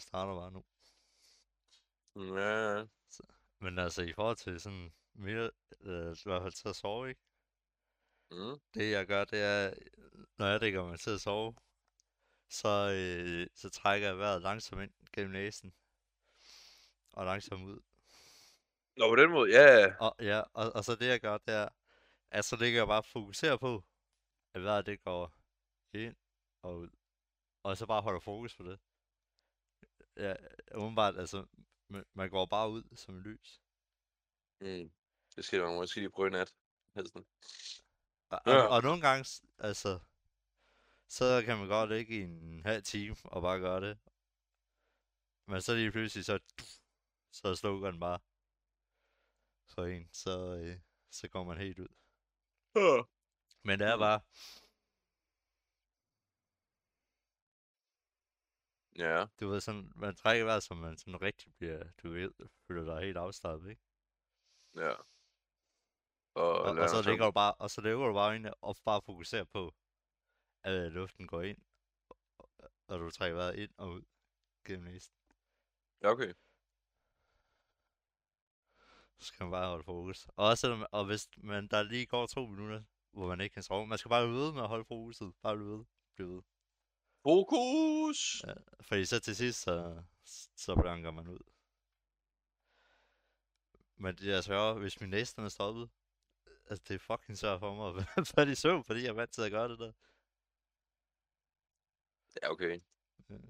jeg starter bare nu. Ja, Men altså, i forhold til sådan mere, øh, i hvert fald til at sove, ikke? mm. Det jeg gør, det er, når jeg lægger mig til at sove, så, øh, så trækker jeg vejret langsomt ind gennem næsen. Og langsomt ud. Nå, på den måde, ja, ja. Og, ja, og, og så det jeg gør, det er, at så ligger jeg bare og fokuserer på, at vejret det går ind og ud. Og så bare holder fokus på det. Ja, umiddelbart, altså, man, man går bare ud som en lys. Mm. Det skal man måske lige prøve i nat. Og, Ja. og, og nogle gange, altså, så kan man godt ligge i en halv time og bare gøre det. Men så lige pludselig, så, så slukker den bare for en, så, øh, så går man helt ud. Ja. Men det er bare, Ja, du ved sådan, man trækker vejret, så man sådan rigtig bliver, du ved, føler dig helt afslappet, ikke? ja. Og, Og, og så ligger du bare, og så ligger du bare ind og bare fokuserer på, at øh, luften går ind, og, og du trækker vejret ind og ud gennem næsen. Ja, okay. Så skal man bare holde fokus. Og også selvom, og hvis man, der lige går to minutter, hvor man ikke kan sove, man skal bare blive ved med at holde fokuset. Bare blive ved. Blive ved. Fokus! Ja, fordi så til sidst, så, så blanker man ud. Men det er svært, hvis min næse den er stoppet. Altså, det er fucking svært for mig at falde i søvn, fordi jeg er vant til at gøre det der. Ja, okay. Øh.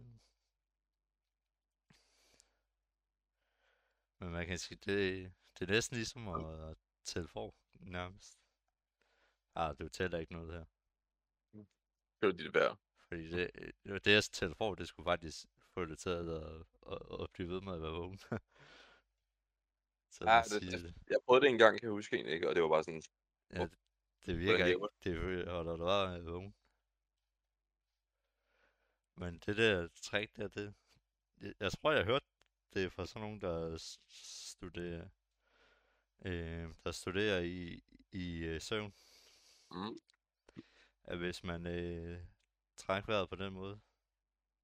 Men man kan sige, det, det er næsten ligesom at tælle for, nærmest. Ah, det tæller ikke noget her. Det var dit værd. Fordi det, det, jeg tæller for, det skulle faktisk få det til at, at, at, at blive ved med at være vågen. Så Ja, det- sige, det, Jeg prøvede det en gang, kan jeg huske egentlig, ikke? Og det var bare sådan, ja, det, det virker ikke. Det holder du bare vågen. Men det der trick der, det, jeg, tror, jeg hørte det fra sådan nogen, der studerer, øh, der studerer i, i øh, søvn, mm, at hvis man øh, trækker vejret på den måde,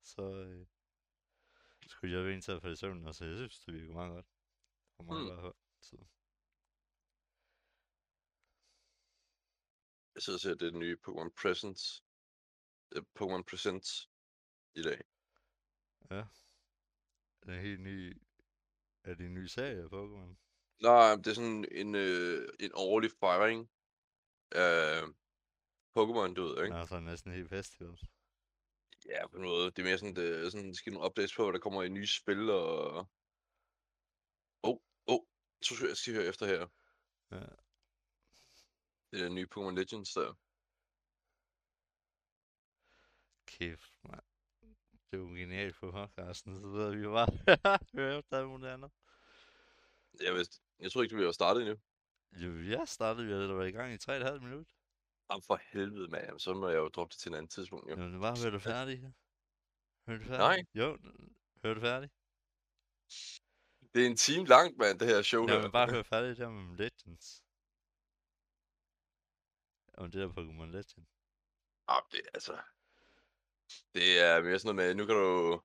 så øh, skulle jeg en til at falde i søvn, og så jeg synes, det virker meget godt. Mig Hmm. mm. hørt. Så. jeg sidder og ser det nye Pokémon Presents. Uh, Pokémon Presents i dag. Den er helt ny, er det en ny serie af Pokémon? Nej, det er sådan en, øh, en årlig fejring af Pokémon, du ved, ikke? Ja. Altså næsten helt festival. Ja, på en måde. Det er mere sådan, det er sådan, skal nogle updates på, at der kommer en ny spil, og... Åh, oh, oh, så skal jeg skal høre efter her. Ja. Det er nye Pokémon Legends der. Kæft, mand. Det er jo genialt på podcasten, så ved vi jo bare høre efter alt muligt andet. Jeg, vidste, jeg tror ikke, vi var startet endnu. Jo, jeg startede jo allerede i gang i 3,5 minutter. Jamen for helvede, mand. Så må jeg jo droppe det til en anden tidspunkt, jo. Jamen, det var, hør du færdig her? Hør du færdig? Nej. Jo, hør du færdig? Det er en time langt, mand, det her show Jamen, her. bare hør færdig der med Legends. Om det der Pokémon Legend. Ah, det er altså... Det er mere sådan noget med, nu kan du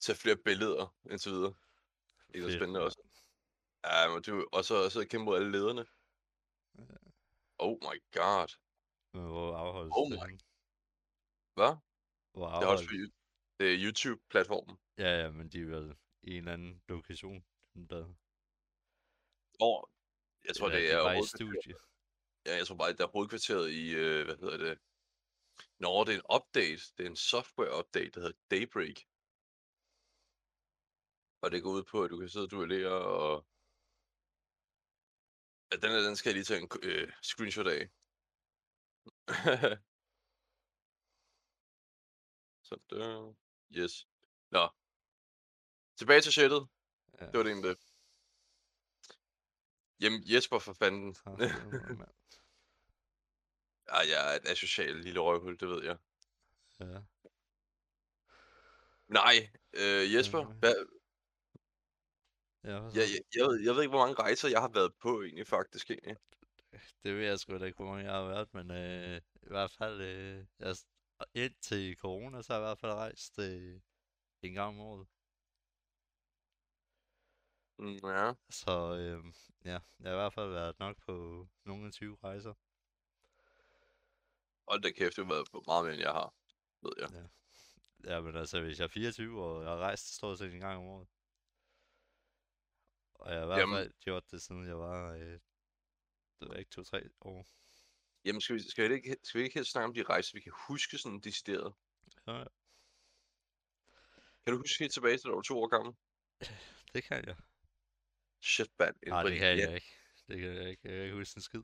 tage flere billeder indtil videre. Det er spændende også. Ja, men du og så og kæmpe mod alle lederne. Oh my god. Men hvor afholdes Oh det my henne? Hvad? Hvor Det er også afholdes det er YouTube-platformen. Ja, ja, men de er vel i en eller anden lokation. Der, Og jeg tror, eller det de er bare i hovedkvarteret. studie. Ja, jeg tror bare, det er hovedkvarteret i, øh, hvad hedder det? Nå, det er en update. Det er en software-update, der hedder Daybreak. Og det går ud på, at du kan sidde og duellere, og... Ja, den, her, den skal jeg lige tage en øh, screenshot af. Sådan der. Yes. Nå. Tilbage til chattet. Ja, Det var det egentlig. Jamen, Jesper for fanden. Ej, jeg er et asocial lille røvhul, det ved jeg. Ja. Nej, øh, Jesper, hvad, Ja, hvad så? jeg, jeg, jeg, ved, jeg ved ikke, hvor mange rejser jeg har været på egentlig, faktisk. Egentlig. Det ved jeg sgu da ikke, hvor mange jeg har været, men øh, i hvert fald, øh, jeg, indtil corona, så har jeg i hvert fald rejst øh, en gang om året. Mm, ja. Så øh, ja, jeg har i hvert fald været nok på nogle af 20 rejser. Hold da kæft, det har været på meget mere, end jeg har, ved jeg. Ja, men altså, hvis jeg er 24 og jeg har rejst stort set en gang om året. Og jeg har i hvert Jamen. fald gjort det, siden jeg var, øh, det ved jeg ikke, to-tre år. Jamen, skal vi, skal, vi ikke, skal vi ikke helst snakke om de rejser, vi kan huske sådan decideret? Ja, Kan du huske helt tilbage til, da du var to år gammel? det kan jeg. Shit, man. Nej, det kan jeg ikke. Det kan jeg ikke. Jeg kan ikke huske en skid.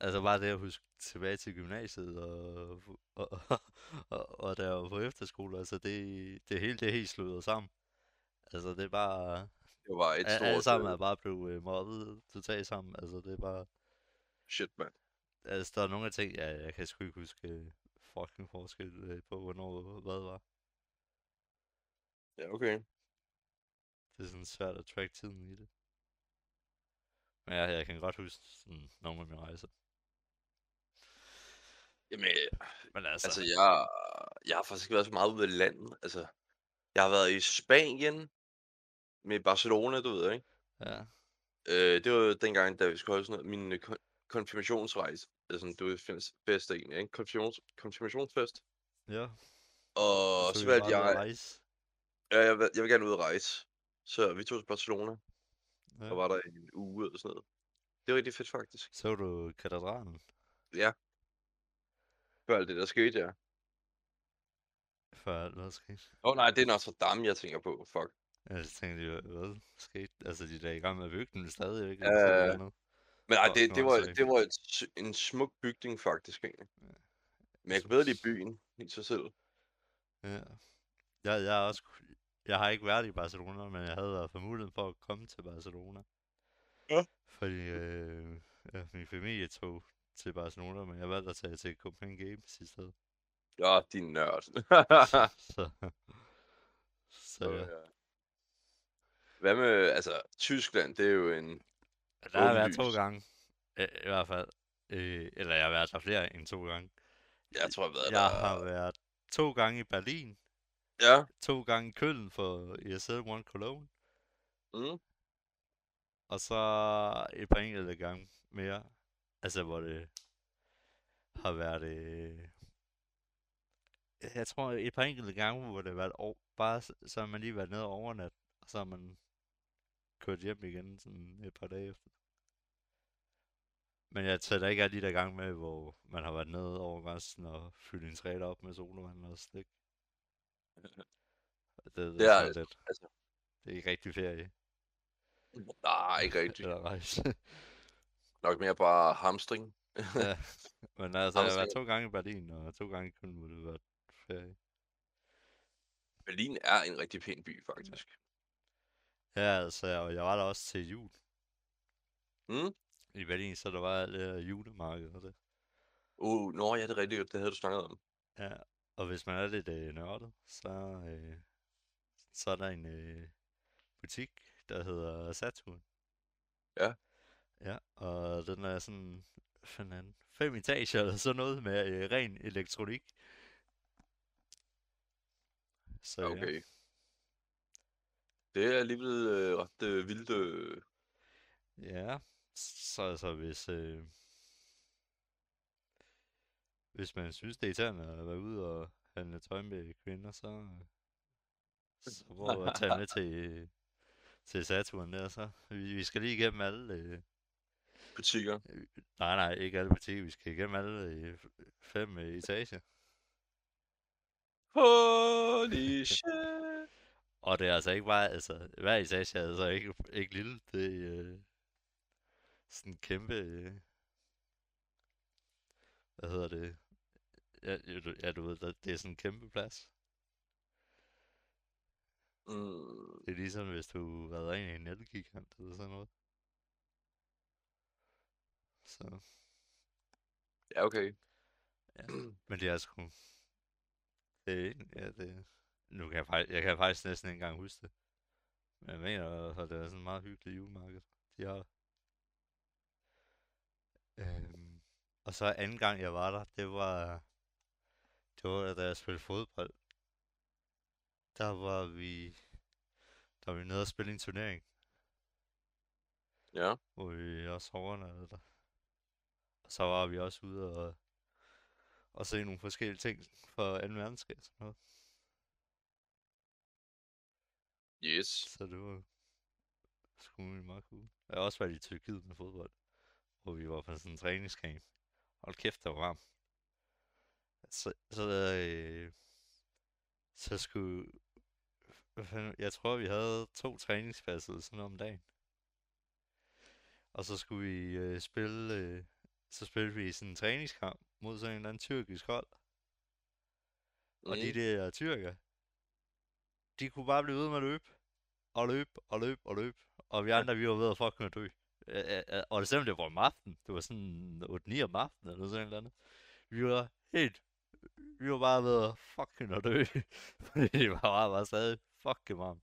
Altså bare det at huske tilbage til gymnasiet og, og, og, og, og der var på efterskole, altså det, det hele det er helt slået sammen. Altså det er bare, Det var et stort... alle sammen øh, er bare blevet øh, mobbet totalt sammen. Altså det er bare, Shit, mand. altså der er nogle af ting, ja, jeg kan sgu ikke huske øh, fucking forskel øh, på, hvornår hvad var. Ja, okay. Det er sådan svært at track tiden i det. Men ja, jeg kan godt huske sådan nogle af mine rejser. Jamen, øh, Men altså, altså, jeg, jeg har faktisk ikke været så meget ude af landet. Altså, jeg har været i Spanien med Barcelona, du ved, ikke? ja, Øh, det var dengang, da vi skulle holde sådan noget, min øh, kon- konfirmationsrejse. Altså, det var fest, egentlig, ikke? Konfirmations, konfirmationsfest. ja. Og Så så valgte jeg, rejse. ja, jeg, vil- jeg vil gerne ud og rejse. Så vi tog til Barcelona, Ja. og var der en uge eller sådan noget. Det var rigtig fedt, faktisk. Så du katedralen Før alt det, der skete, ja. før alt hvad skete? Åh oh, nej, det er Notre Dame, jeg tænker på. Fuck. Jeg tænkte, hvad, hvad skete? Altså, de er da i gang med at bygge den stadig, ikke? Men ej, det, det var, det det var et, en smuk bygning, faktisk, egentlig. Ja. Men jeg kan bedre lide byen i sig selv. Ja. Jeg, jeg, er også, jeg har ikke været i Barcelona, men jeg havde været for muligheden for at komme til Barcelona. Ja. Fordi øh, ja, min familie tog til Barcelona, men jeg valgte at tage til Copenhagen Games i stedet. Ja, din nørd. Så, så ja. Hvad med, altså, Tyskland, det er jo en... Der har jeg været to gange. I, I hvert fald. Øh, eller jeg har været der flere end to gange. Jeg tror, jeg har været Jeg der... har været to gange i Berlin, Ja. to gange i Køln for ESL One Cologne, Mm. og så et par enkelte gange mere. Altså, hvor det har været... Øh... Jeg tror, et par enkelte gange, hvor det har været over... bare så, så har man lige været nede og overnat, og så har man kørt hjem igen sådan et par dage efter. Men jeg tæller ikke alle de der gange med, hvor man har været nede over grænsen og fyldt en træder op med solvand og slik. Det, det, Det er er- lidt. altså- Det er ikke rigtig ferie. Nej, ikke rigtigt. Eller rejse. Nok mere bare hamstring. ja. Men altså, jeg har været to gange i Berlin, og to gange kun det være ferie. Berlin er en rigtig pæn by, faktisk. Ja, altså, og jeg var der også til jul Mm? i Berlin, så der var alt det her julemarked og det. Uh, nå, ja, det er rigtigt. Det havde du snakket om. Ja, og hvis man er lidt øh, nørdet, så, øh, så er der en øh, butik, der hedder Saturn. Ja. Ja, og den er sådan fanden, fem etager eller sådan noget med øh, ren elektronik. Så ja. Det er alligevel øh, ret øh, vildt. Øh. Ja, så altså hvis, øh, hvis man synes, det er irriterende at være ude og handle tøj med kvinder, så, øh, så prøv at tage med til, til Saturn der, så. Vi, vi skal lige igennem alle, øh, butikker. nej nej, ikke alle butikker, vi skal igennem alle øh, fem øh, etager. Holy shit. Og det er altså ikke bare, altså, hver etage er altså ikke, ikke lille, det er øh, sådan en kæmpe, øh, hvad hedder det, ja, ja, du, ja, du ved, det er sådan en kæmpe plads. Mm. Det er ligesom, hvis du været inde i en elgigant eller sådan noget. Så, Ja, okay. ja. Men det er sgu, det er, ja, det, nu kan jeg faktisk, jeg kan faktisk næsten ikke engang huske det. Men jeg mener, at det er sådan en meget hyggelig julemarked, de har. Øhm, og så anden gang, jeg var der, det var, det var da jeg spillede fodbold. Der var vi, der var vi nede og spille en turnering. Ja. hvor vi også overnattede der. Og så var vi også ude og, og se nogle forskellige ting fra 2. verdenskrig og sådan noget. Yes. Så det var sgu meget cool. Jeg har også været i Tyrkiet med fodbold, hvor vi var på sådan en træningscamp. Hold kæft, det var varmt. Så, så, øh, så skulle... Jeg tror, vi havde to træningspladser eller sådan om dagen. Og så skulle vi øh, spille... Øh, så spillede vi sådan en træningskamp mod sådan en eller anden tyrkisk hold. Og de Mm. der tyrker, de kunne bare blive ved med at løbe. Og løbe, og løbe, og løbe. Og vi andre, vi var ved at fucking dø. Og det selvom det var om aftenen. Det var sådan 8-9 om aftenen, eller sådan noget. Vi var helt... Vi var bare ved at fucking at dø. Fordi det var bare, bare stadig fucking varmt.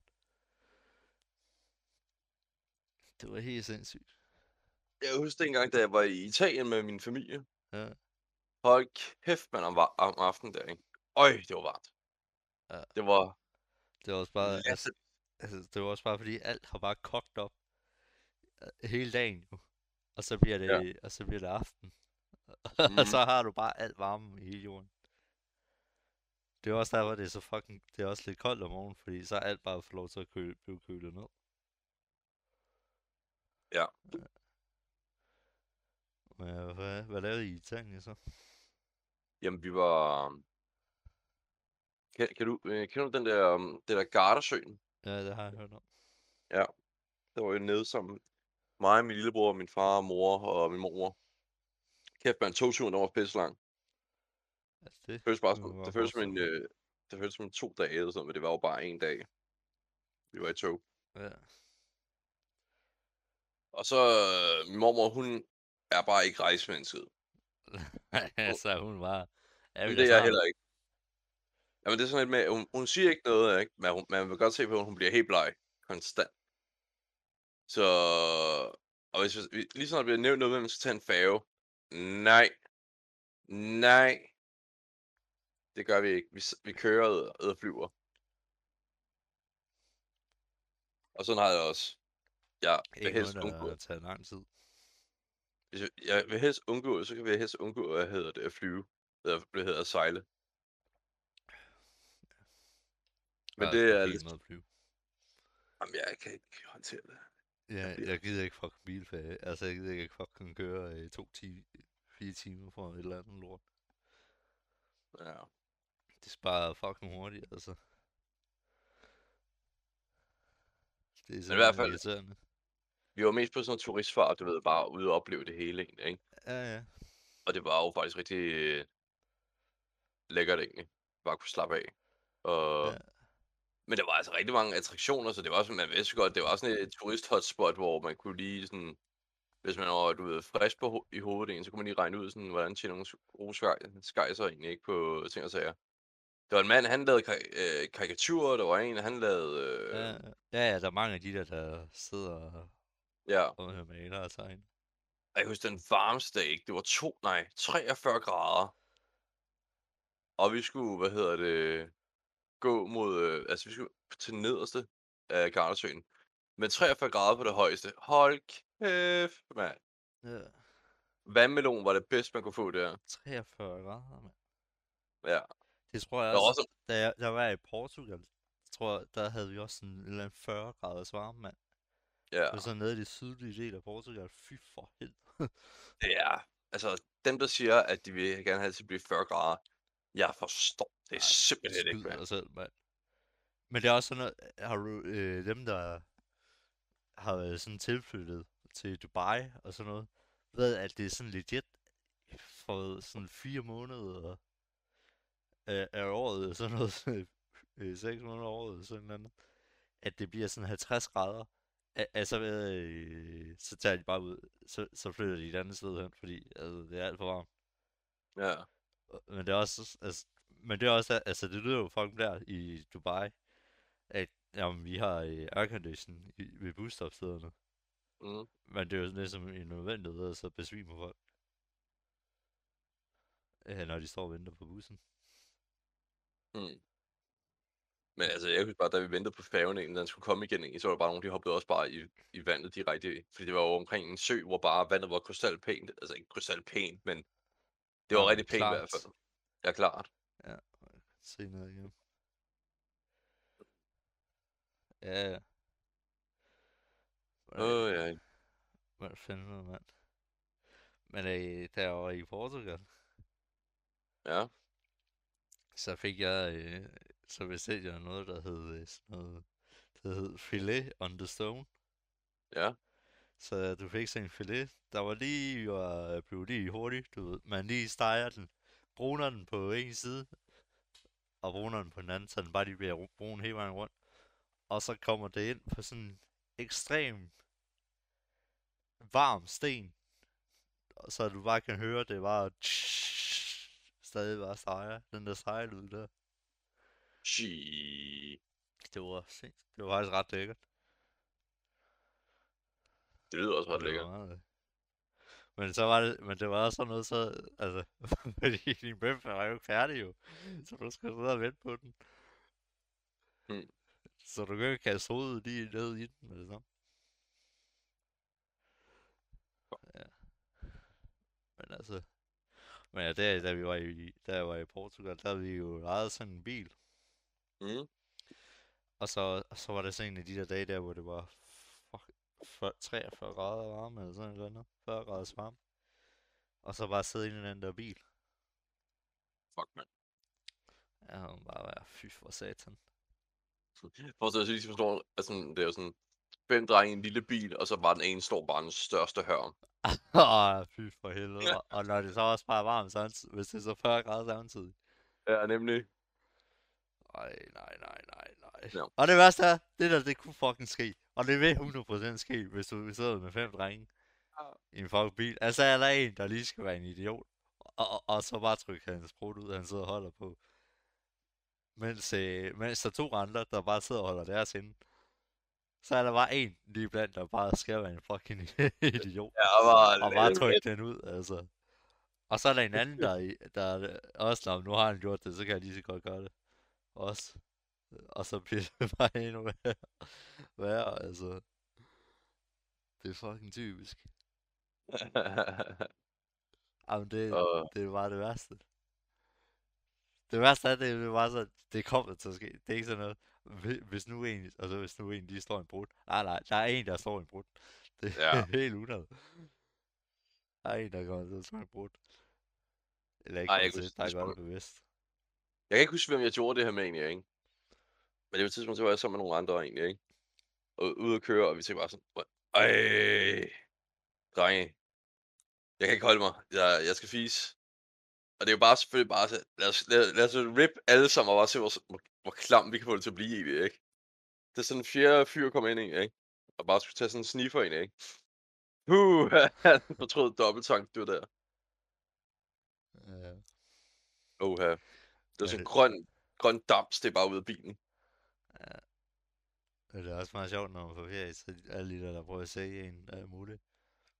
Det var helt sindssygt. Jeg husker dengang, da jeg var i Italien med min familie. Ja. Hold kæft, man, om, var- om aftenen der, ikke? Øj, det var varmt. Ja. Det var Det var også bare... Altså, latterligt. altså, det var også bare fordi, alt har bare kogt op. øh, Hele dagen jo. Og så bliver det, Ja. og så bliver det aften. Mhm. og så har du bare alt varme i hele jorden. Det er også derfor, det er så fucking... Det er også lidt koldt om morgenen, fordi så er alt bare får lov til at køle, blive kølet ned. Ja. Men øh, hvad, hvad lavede I i Italien så? Jamen, vi var... Kan, kan du, øh, kender du den der, um, det der Gardasøen? Ja, det har jeg hørt om. Der var jo nede sammen. Mig, min lillebror, min far, mor og min mor. Kæft, man, togturen, der var pisse lang. Altså, det Det føltes bare som, det godt føltes som en, øh, det føltes som en to dage eller sådan men det var jo bare en dag. Vi var i tog. Ja. Og så, øh, min mormor, hun er bare ikke rejsemennesket. så hun var... Ja, det er da jeg heller ikke. Jamen, det er sådan lidt med, hun, hun siger ikke noget, ikke? Men hun, man vil godt se på, at hun bliver helt bleg. Konstant. Så, og hvis vi, lige sådan, der bliver nævnt noget med, at man skal tage en færge. Nej. Nej. Det gør vi ikke. Vi, vi kører og, og flyver. Og sådan har jeg det også. Jeg vil Ikke helst noget, undgå, der tager lang tid. hvis jeg, jeg vil helst undgå, så kan vi helst undgå, hvad hedder det, at flyve. Eller hvad hedder at sejle. Men Jeg det er lidt, at flyve. jamen jeg kan ikke håndtere det. Ja, bliver- jeg gider ikke fucking bilferie. Altså, jeg gider ikke fucking køre i to ti fire timer for et eller andet lort. Ja. Det sparer fucking hurtigt, altså. Det er i hvert fald- irriterende. Vi var mest på sådan noget turistfart, du ved, bare ude og opleve det hele egentlig, ikke? Ja, ja. Og det var jo faktisk rigtig øh, lækkert egentlig. Bare kunne slappe af. Og... Ja. Men der var altså rigtig mange attraktioner, så det var sådan, man vidste godt, det var sådan et turist-hotspot, hvor man kunne lige sådan, hvis man var, du ved, frisk på, ho- i hovedet så kunne man lige regne ud, sådan, hvordan tjener nogle skejser egentlig ikke på ting og sager. Der var en mand, han lavede kar- øh, karikaturer, der var en, han lavede, øh, Ja, ja, ja, der er mange af de der, der sidder og, ja, og maler og tegner. Og jeg husker den varmeste dag, ikke? det var to, nej, 43 grader. Og vi skulle, hvad hedder det, gå mod, øh, altså vi skulle til den nederste af Gardasøen. Men 43 grader på det højeste. Hold kæft, mand. Ja, Vandmelon var det bedste, man kunne få der. 43 grader, mand. Ja. Det tror jeg Der også, også, da jeg, der var jeg i Portugal, tror jeg, der havde vi også sådan en eller anden 40 graders varme, mand. ja, var sådan nede i det sydlige del af Portugal. Fy for helvede. er, altså dem, der siger, at de vil gerne have det til at blive 40 grader, jeg forstår det Ej, simpelthen ikke, mand. selv, mand. Men det er også sådan noget, har du øh, dem, der har været sådan tilflyttet til Dubai og sådan noget, ved at det er sådan legit for sådan fire måneder af, af året, sådan noget, øh, seks måneder af året, sådan noget, at det bliver sådan 50 grader. Al- Altså, øh, så tager de bare ud, så, så flytter de et andet sted hen, fordi altså, det er alt for varmt. Ja, Men det er også, altså, men det er også, altså det lyder jo fucking der i Dubai, at jamen, vi har øh, aircondition i, ved busstopstederne. mm. Men det er jo ligesom en nødvendighed, og så besvimer folk. Ja, når de står og venter på bussen. Mm. Men altså, jeg husker bare, da vi ventede på færgen, inden den skulle komme igen, så var der bare nogen, de hoppede også bare i, i vandet direkte. Fordi det var jo omkring en sø, hvor bare vandet var krystalpænt. Altså ikke krystalpænt, men det var Nå, rigtig pænt i hvert fald. Ja, klart. Se noget igen. Ja, ja. Åh, oh, ja. Hvad fanden, mand. Men øh, derovre i Portugal, Ja, så fik jeg, øh, så bestilte jeg noget, der hed øh, sådan noget, der hed filet on the stone. ja. Så du fik sådan en filet, der var lige, var, blev lige hurtigt, du ved. Man lige steger den, bruner den på en side, og bruner den på den anden, så den bare lige bliver ru- brun hele vejen rundt. Og så kommer det ind på sådan en ekstrem varm sten, og så du bare kan høre, det var stadig bare steger, den der stegelyd der. Shit. Det var. Det var faktisk ret lækkert. Det lyder også ret lækkert. meget- Men så var det, men det var også sådan noget, så, altså, fordi din bøf var jo ikke færdig jo, så du skal sidde og vente på den. Mm. Så du kan jo kaste hovedet lige ned i den med det samme. Ja. Men altså, men ja, der, da vi var i, da jeg var i Portugal, der havde vi jo lejet sådan en bil. Mm. Og så, og så var det sådan en af de der dage der, hvor det var fuck, 40, 43 grader varme, eller sådan noget andet. 40 grader varme. Og så bare sidde i den der bil. Fuck, man. Ja, hun bare være fy for satan. Forestil dig, at forstår, altså, det er jo sådan fem drenge i en lille bil, og så bare den ene står bare den største hørm. Åh, fy for helvede. Og, når det så også bare er varmt, samtidig, hvis det er så 40 grader samtidig. Ja, nemlig. Ej, nej, nej, nej, nej. Ja. Og det værste er, det der, det kunne fucking ske. Og det vil 100% ske, hvis du sidder med fem drenge Ja. i en fucking bil. Altså, er der en, der lige skal være en idiot, og, og, og så bare trykke hans brud ud, han sidder og holder på. Mens, øh, mens der er to andre, der bare sidder og holder deres inde. Så er der bare en lige blandt, der bare skal være en fucking idiot. Ja, bare, og bare trykke den ud, altså. Og så er der en anden, der, der er også, når nu har han gjort det, så kan jeg lige så godt gøre det. Også. Og så bliver det bare endnu værre, værre altså. Det er fucking typisk. Jamen, det, Og det er bare det værste. Det værste er, det er bare så, det kommer til at ske. Det er ikke sådan noget, hvi- hvis nu en, altså hvis nu en lige står i en brud. Nej, nej, der er en, der står i en brud. Det er Ja. helt unødt. Der er en, der kommer til at stå i en brud. Eller ikke Ej, jeg til, der er godt bevidst. jeg kan ikke huske, hvem jeg gjorde det her med egentlig, ikke? Men det var et tidspunkt, så var jeg sammen med nogle andre egentlig, ikke? Og ude at køre, og vi tænkte bare sådan, "Hvor- ej, drenge, jeg kan ikke holde mig, jeg, jeg skal fise. Og det er jo bare selvfølgelig bare, så, lad os, lad, lad os rip alle sammen og bare se, hvor, hvor, hvor klam vi kan få det til at blive i, ikke? Det er sådan en fjerde fyr kom ind ikke? Og bare skulle tage sådan en sniffer ind, ikke? Uh, han fortrød dobbelttank, det var der. Ja. Oha. Det var Ja, sådan en grøn, grøn dams, det er bare ud af bilen. Men det er også meget sjovt, når man får ferie, så alle de der, der prøver at se en alt muligt.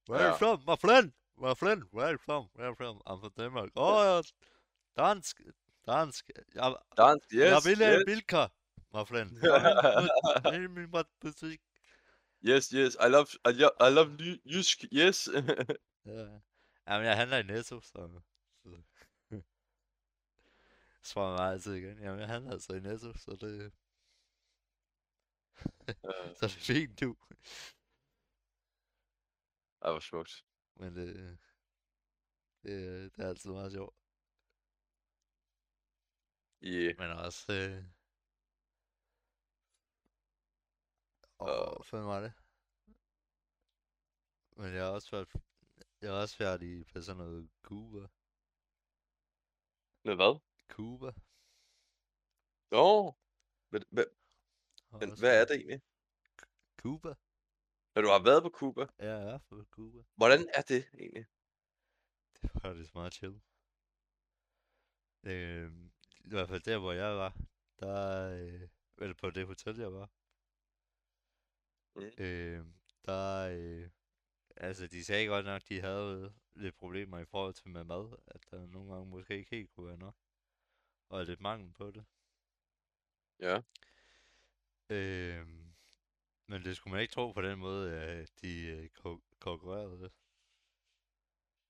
Where are you Ja. from? My friend! My friend! Where are you from? Where are you from? I'm from Denmark. Oh, ja, dansk! Dansk! Jeg, Dans, yes, jeg vil have yes, bilka, my friend. Jeg vil min butik. yes, yes, I love, I, lo- I love Jy- Jysk, yes. Ja. Jamen, jeg handler i Netto, så... så. Svarer mig altid igen. Jamen, jeg handler altså i Netto, så det... Øh, så det er fint, du. Ej, hvor smukt. Men det... Det, det er altid meget sjovt. Yeah. Men også... Øh... Åh, hvad fanden var det? Men jeg har også været... Jeg er også færdig på sådan noget Cuba. Med hvad? Cuba. Nå. Men, hvad, har men hvad er det egentlig? Cuba? Når du har været på Cuba, Ja, jeg er på Cuba. hvordan er det egentlig? Det var det meget chill. Øh, I hvert fald der, hvor jeg var, der, øh, eller på det hotel, jeg var, Mm. øh, der, øh, altså de sagde godt nok, de havde lidt problemer i forhold til med mad, at der nogle gange måske ikke helt kunne være nok, og lidt mangel på det. Ja. Øhm, men det skulle man ikke tro på den måde, at de øh, ko- konkurrerede.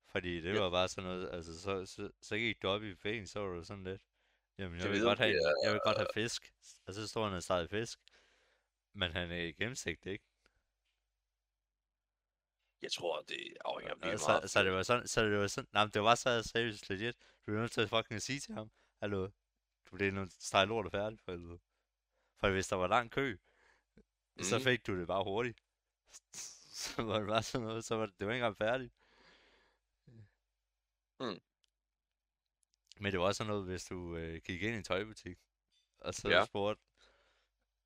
Fordi det Ja. var bare sådan noget, altså så, så, så gik du op i ben, så var du sådan lidt, jamen jeg vil, godt have, det jeg vil godt have fisk. Og så står han og steget fisk. Men han er i gennemsigt, ikke? Jeg tror, det afhænger Og virkelig så, meget. så, det var sådan, så det var sådan, nej, det var så seriøst legit. Du er nødt til at fucking sige til ham, hallo, du bliver nødt til at lort og færdig for helvede. For hvis der var lang kø, mm. så fik du det bare hurtigt. Så var det bare sådan noget, så var det, det var ikke engang færdigt. Mm. Men det var også sådan noget, hvis du øh, gik ind i en tøjbutik, og så Ja. spurgte,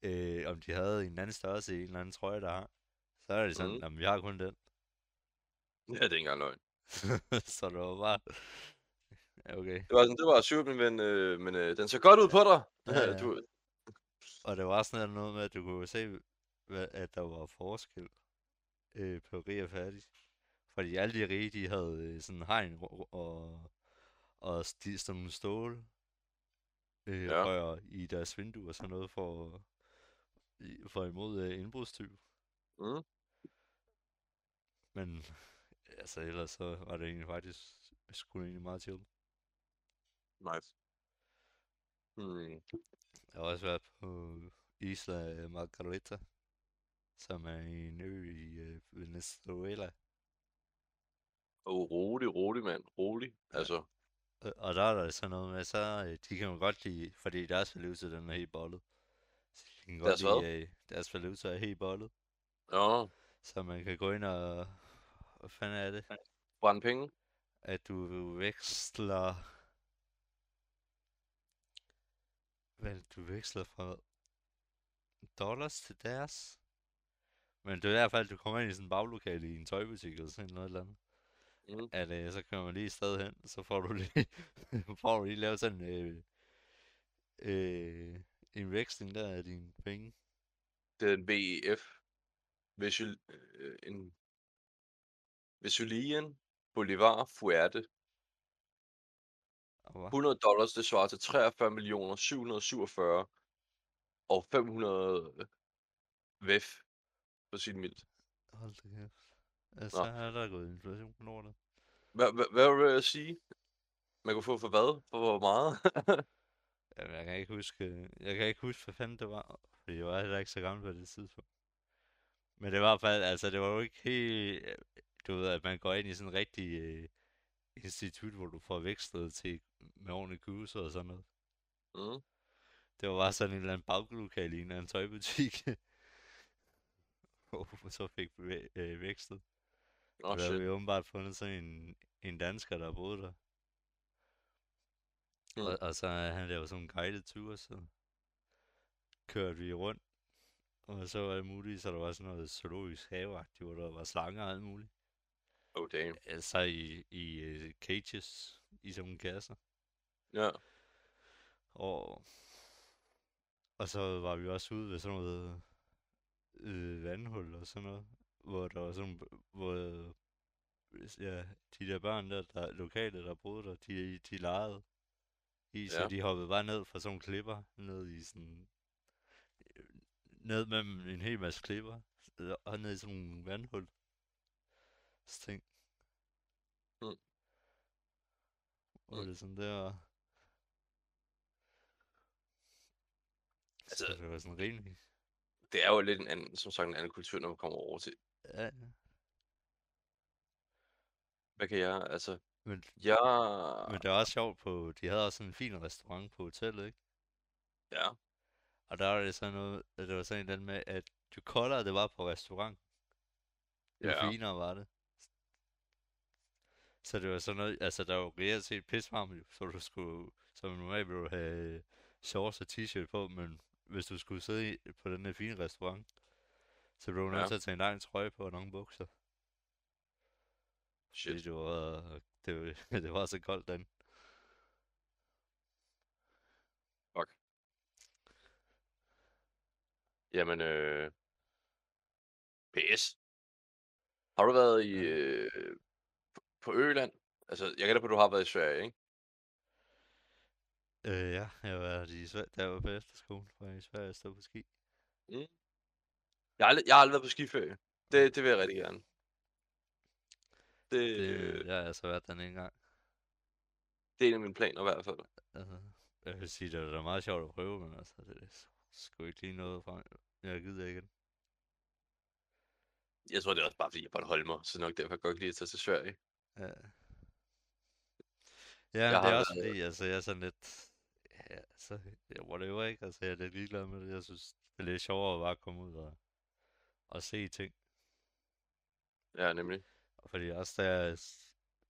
øh, om de havde en anden størrelse i en eller anden trøje, der har. Så er det sådan, mm. vi har kun den. Ja, det er ikke engang løgn. så det var bare... Ja, okay. Det var sådan, det var syv, men, øh, men øh, den ser godt ud på dig. Ja, ja. Du, Og det var sådan noget med, at du kunne se, hvad, at der var forskel øh, på rig og fattig. Fordi alle de rige, de havde øh, sådan hegn og, og sti, sådan nogle stål øh, Ja. rør i deres vinduer og sådan noget for, for imod øh, indbrudstyv. mm, Men altså ellers så var det egentlig faktisk sgu egentlig meget chill. nice. Hmm. Jeg har også været på Isla Margarita, som er en ø i øh, Venezuela. Oh, rolig, rolig, mand. Rolig. Ja. Altså, Og- Og der er der sådan noget med, så øh, de kan jo godt lide, fordi deres valuta, den er helt bollet. Så de kan godt Deres hvad? lide, øh, deres valuta er helt bollet. ja, Så man kan gå ind og, hvad fanden er det? brænde penge. At du veksler, vel, du veksler fra dollars til deres. Men det er i hvert fald, at du kommer ind i sådan en baglokale i en tøjbutik eller sådan noget eller andet. Mm. At øh, så kører man lige et sted hen, så får du lige, får du lige lavet sådan øh, øh, en veksling der af dine penge. Det er en VEF. Vesul, øh, en Vesulian Bolivar Fuerte. Og hvad? 100 dollars, det svarer til 43 millioner 747 og 500 VEF på sit mildt. Hold da kæft. Altså, Nå. er der gået inflation på lortet. Hvad, vil jeg sige? Man kunne få for hvad? For hvor meget? Jamen, jeg kan ikke huske, jeg kan ikke huske, hvad fanden det var. Fordi jeg var heller ikke så gammel på det tidspunkt. Men det var i hvert fald, altså det var jo ikke helt, du ved, at man går ind i sådan en rigtig øh, institut, hvor du får vekslet til med ordentlig kuse og sådan noget. mm. Det var bare sådan en eller anden baglokale i en eller anden tøjbutik. Hvor så fik vi øh, vekslet. Oh, og der havde vi åbenbart fundet sådan en, en dansker, der boede der. Mm. Og, og så han lavede sådan en guided tour, så kørte vi rundt. Og så var det muligt, så der var sådan noget zoologisk haveagtigt, hvor der var slanger og alt muligt. Oh, damn. Altså i, i uh, cages, i sådan nogle kasser. Ja. Og, og så var vi også ude ved sådan noget øh, vandhul og sådan noget, hvor der var sådan, hvor ja, de der børn der, der lokale, der boede der, de, de legede i, så Ja. de hoppede bare ned fra sådan nogle klipper, ned i sådan, øh, ned mellem en hel masse klipper, øh, og ned i sådan nogle vandhul. Ting. Mm. Hvor Mm. det sådan der... Altså- så det var sådan rimelig... Det er jo lidt en anden, som sagt, en anden kultur, når man kommer over til. Ja. Hvad kan jeg, altså... Men, Jeg... men det var også sjovt på... De havde også sådan en fin restaurant på hotellet, ikke? Ja. Og der var det sådan noget... at Det var sådan en eller anden med, at jo koldere det var på restaurant, jo Ja. finere var det. Så det var sådan noget... Altså, der var jo reelt set pisvarmt, jo, så du skulle... Som normalt ville du have shorts og t-shirt på, men hvis du skulle sidde i, på den her fine restaurant, så blev du nødt Ja. til at tage en lang trøje på og nogle bukser. Shit. Fordi det var, det, var, det var så koldt den. Jamen, øh... PS. Har du været i... Øh... på- Øland? Altså, jeg gætter på, at du har været i Sverige, ikke? Øh, ja, jeg har været i Sverige, jeg var på efterskole, var jeg i Sverige og stod på ski. Jeg har aldrig, jeg har aldrig været på skiferie. Det, det vil jeg rigtig gerne. Det, Det, jeg har altså været der en gang. det er en af mine planer i hvert fald. Altså, jeg vil sige, det er da meget sjovt at prøve, men altså, det er sgu ikke lige noget fra. Jeg gider ikke. Jeg tror, det er også bare, fordi jeg holde mig, så nok derfor jeg godt lide at tage til Sverige. Ja. Ja, Jeg men det er også været- fordi, altså, jeg er sådan lidt... Ja, altså, jeg whatever, ikke? Altså, jeg er lidt ligeglad med det. Jeg synes, det er lidt sjovere at bare komme ud og, og se ting. Ja, nemlig. Fordi også da jeg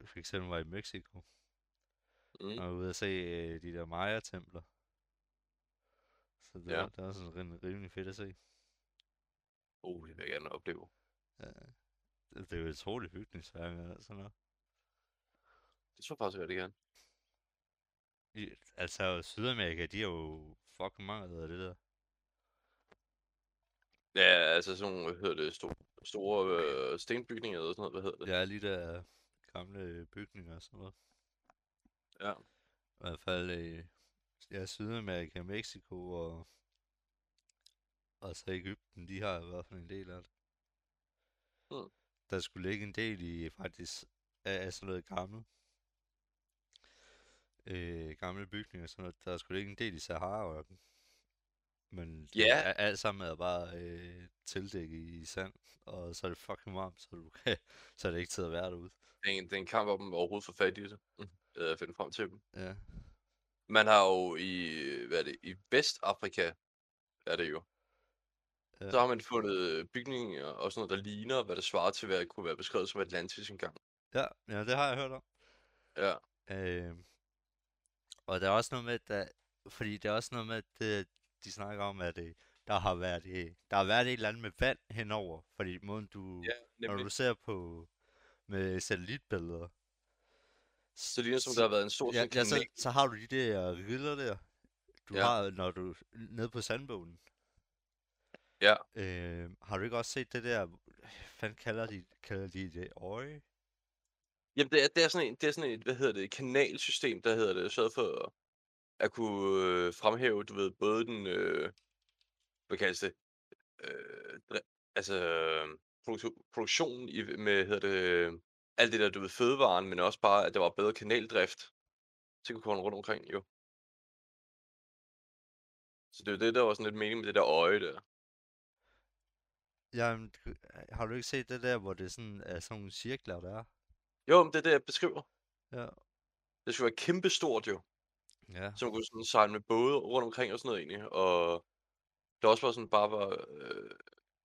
for eksempel var i Mexico, Mm. og var ude at se øh, de der Maya-templer. Så det, Ja. var, det var sådan rimelig, rimelig fedt at se. Uh, det vil jeg gerne opleve. Ja. Det, det er jo utroligt bygningsværk og sådan noget. Det tror jeg faktisk, rigtig gerne. I, altså, Sydamerika, de er jo fucking mange af det der. Ja, altså sådan nogle, hvad hedder det, store, store øh, stenbygninger eller sådan noget, hvad hedder det? Ja, lige der gamle bygninger og sådan noget. Ja. I hvert fald, øh, ja, Sydamerika, Mexico og, og så Ægypten, de har i hvert fald en del af det. Mm. Der skulle ligge en del i faktisk af, af sådan noget gammelt. Øh, gamle bygninger sådan noget. Der skulle ligge en del i sahara -ørken. Men Ja. er, alt sammen er bare øh, tildækket i sand, og så er det fucking varmt, så, du kan, så er det ikke tid at være derude. Det er en, det er en kamp om overhovedet få fat i det. Mm. Øh, finde frem til dem. Ja. Man har jo i, hvad er det, i Vestafrika, er det jo. Ja. Så har man fundet bygninger og sådan noget, der ligner, hvad det svarer til, hvad det kunne være beskrevet som Atlantis engang. Ja, ja, det har jeg hørt om. Ja. Øh, og der er også noget med, der, fordi det er også noget med, at det, de snakker om, at øh, der har været, øh, der har været et eller andet med vand henover, fordi måden du, Ja, når du ser på med satellitbilleder, Så ligner som, der har været en stor ja, ja, så, så har du de der riller der, du Ja. har, når du nede på sandbogen. Ja. Øh, har du ikke også set det der, hvad kalder de, kalder de det øje? Jamen, det er, det er sådan en, det er sådan et, hvad hedder det, kanalsystem, der hedder det, så for at kunne øh, fremhæve, du ved, både den, øh, hvad kaldes det, øh, dre- altså produktionen i, med, hedder det, øh, alt det der, du ved, fødevaren, men også bare, at der var bedre kanaldrift, så kunne komme rundt omkring, jo. Så det er jo det, der var sådan lidt mening med det der øje der. Jamen, har du ikke set det der, hvor det sådan er sådan nogle cirkler, der er? Jo, men det er det, jeg beskriver. Ja. Det skulle være kæmpestort jo. Ja. Så man kunne sådan sejle med både rundt omkring og sådan noget egentlig. Og der også var sådan bare var, øh,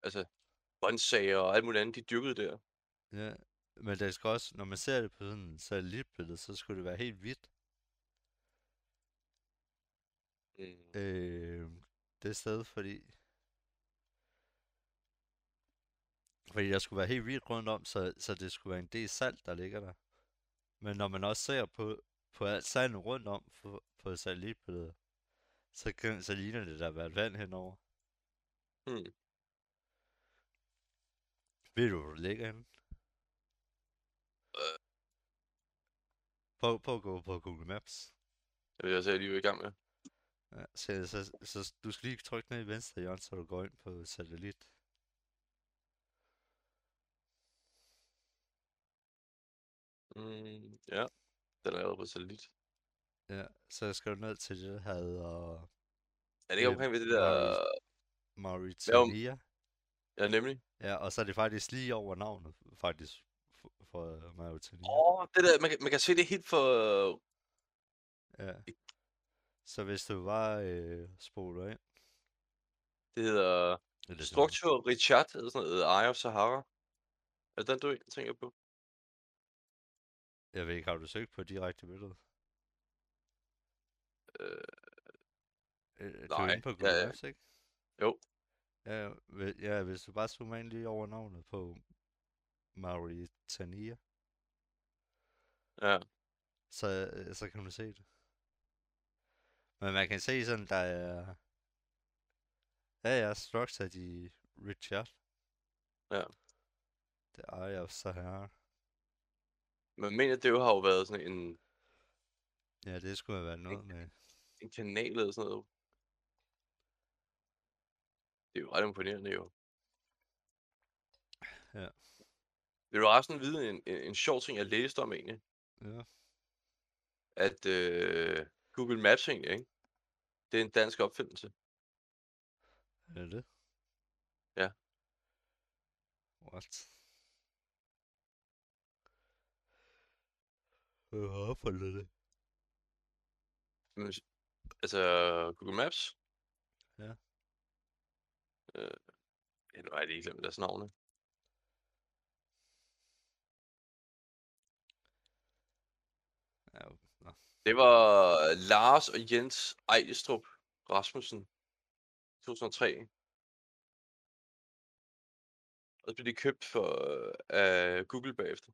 altså, grøntsager og alt muligt andet, de dyrkede der. Ja, men det skal også, når man ser det på sådan en satellitbillede, så skulle det være helt hvidt. Mm. Øh, det sted, fordi... Fordi der skulle være helt hvidt rundt om, så, så det skulle være en del salt, der ligger der. Men når man også ser på, på alt sandet rundt om på, på et satellitbillede, så, kan, så ligner det, der har været vand henover. Hmm. Ved du, hvor det ligger henne? Øh. Prøv, prøv at gå på Google Maps. Det vil jeg sige, lige i gang med. Ja, så, så, så du skal lige trykke ned i venstre hjørne, så du går ind på satellit. Mm, ja, den er allerede på satellit. Ja, så skal du ned til det, der hedder Er det ikke Øh, omkring ved det der... Mauritania. Ja, nemlig. Ja, og så er det faktisk lige over navnet, faktisk, for, for Mauritania. Åh, oh, det der, man, kan- man kan se det helt for... Ja. Så hvis du bare øh, spoler ind... Det hedder Structure Richard, eller sådan noget, Eye of Sahara. Er det den, du tænker på? Jeg ved ikke, har du søgt på direkte billede? Øh, Øh, du er Nej, inde på Google ja. Maps, ikke? Jo. Ja, ja, hvis du bare zoomer ind lige over navnet på Mauritania, ja. så, øh, så kan du se det. Men man kan se sådan, der er... Ja, ja, structure de Richard. Ja. Det er jeg så her. Men mener, det jo har jo været sådan en, Ja, det skulle have været noget med... en kanal eller sådan noget. Det er jo ret imponerende jo. Ja. Vil du resten vide en, en, en sjov ting, jeg læste om egentlig? Ja. At øh, Google Maps egentlig, ikke? Det er en dansk opfindelse. Er det det? Ja. What? Hvad har opfundet det? Altså, Google Maps? Ja. Øh, ja, nu har jeg lige glemt deres navne. Ja, nå. Det var Lars og Jens Ejstrup Rasmussen. 2003. Og så blev de købt for, øh, af Google bagefter.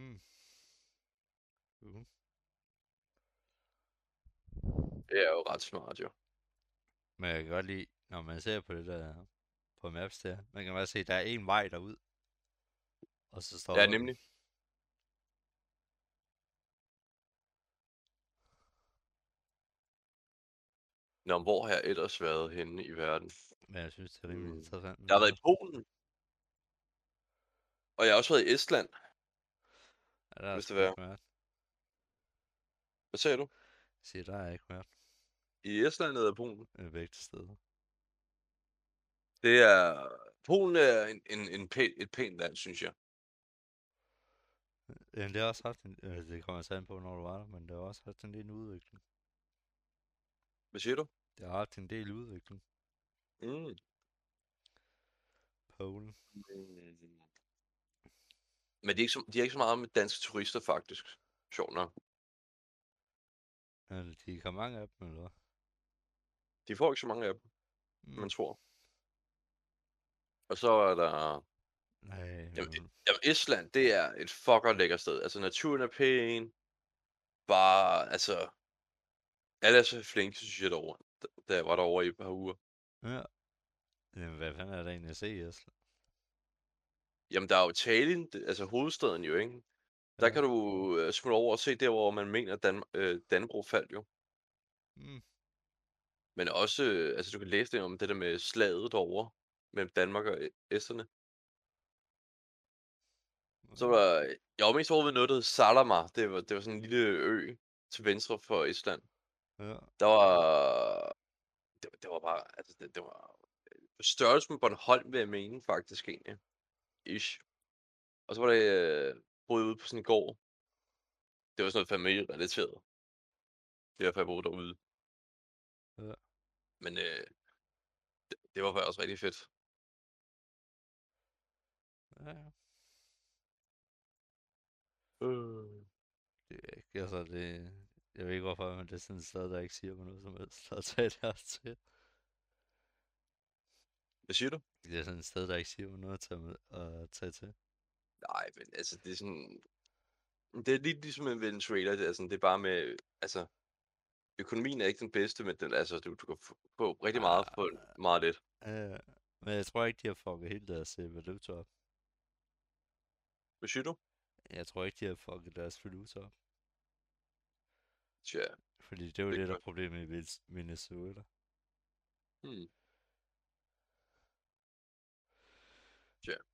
Mm. Uh. Det er jo ret smart, jo. Men jeg kan godt lide, når man ser på det der på Maps der, man kan bare se, at der er en vej derud. Og så står Ja, nemlig. Nå, hvor har jeg ellers været henne i verden? Men jeg synes, det er rimelig Mm. interessant. Jeg har været i. Polen. Og jeg har også været i Estland. Ja, der er hvis det ikke været. Hvad sagde du? Jeg siger, der er ikke været I Estland eller Polen? øh, begge steder. Det er... Polen er en, en, en pæn, et pænt land, synes jeg. Jamen, det har også haft en, øh, det kommer jeg an på, når du var der, men det har også haft en del udvikling. Hvad siger du? Det har haft en del udvikling. Mm. Polen. Men de er, ikke så, de er ikke så meget med danske turister, faktisk. Sjovt nok. Eller de har mange af dem, eller hvad? De får ikke så mange af dem, Mm. man tror. Og så er der... Nej, Jamen, men, Jamen, Island, det er et fucker lækker sted. Altså, naturen er pæn. Bare, altså... Alle er så flinke, synes jeg, derovre. Da- jeg var derovre i et par uger. ja. Jamen, hvad fanden er der egentlig at se i Estland? Jamen, der er jo det- altså hovedstaden jo, ikke? Der Ja. kan du øh, smutte over og se der, hvor man mener, Dan øh, Danbro faldt jo. Mm. Men også, øh, altså du kan læse det om det der med slaget derovre mellem Danmark og øh, Esterne. Så var der, jeg var mest over ved noget, der hed Salamar. Det var, det var sådan en lille ø til venstre for Estland. Ja. Der var, det, var- det var bare, altså det, det var på størrelse med Bornholm, vil jeg mene faktisk egentlig. Ish. Og så var det øh, boede ude på sådan en gård. Det var sådan noget familierelateret. Det er derfor, jeg boede derude. Ja. Men øh, det, det var faktisk også rigtig fedt. Ja, ja. Øh. Det er ikke, altså det... Jeg ved ikke hvorfor, men det er sådan et sted, der ikke siger mig noget som helst tage der til. Hvad siger du? Det er sådan et sted, der ikke siger noget at tage, med, at tage til. Nej, men altså, det er sådan... Det er lidt ligesom en Venezuela, det er, sådan, det er bare med, altså... Økonomien er ikke den bedste, men den, altså, du, du kan få, rigtig meget for meget lidt. Ja, men jeg tror ikke, de har fucket hele deres øh, valuta op. Hvad siger du? Jeg tror ikke, de har fucket deres valuta op. Tja. Fordi det var Det det, der er problemet i Venezuela. Hmm.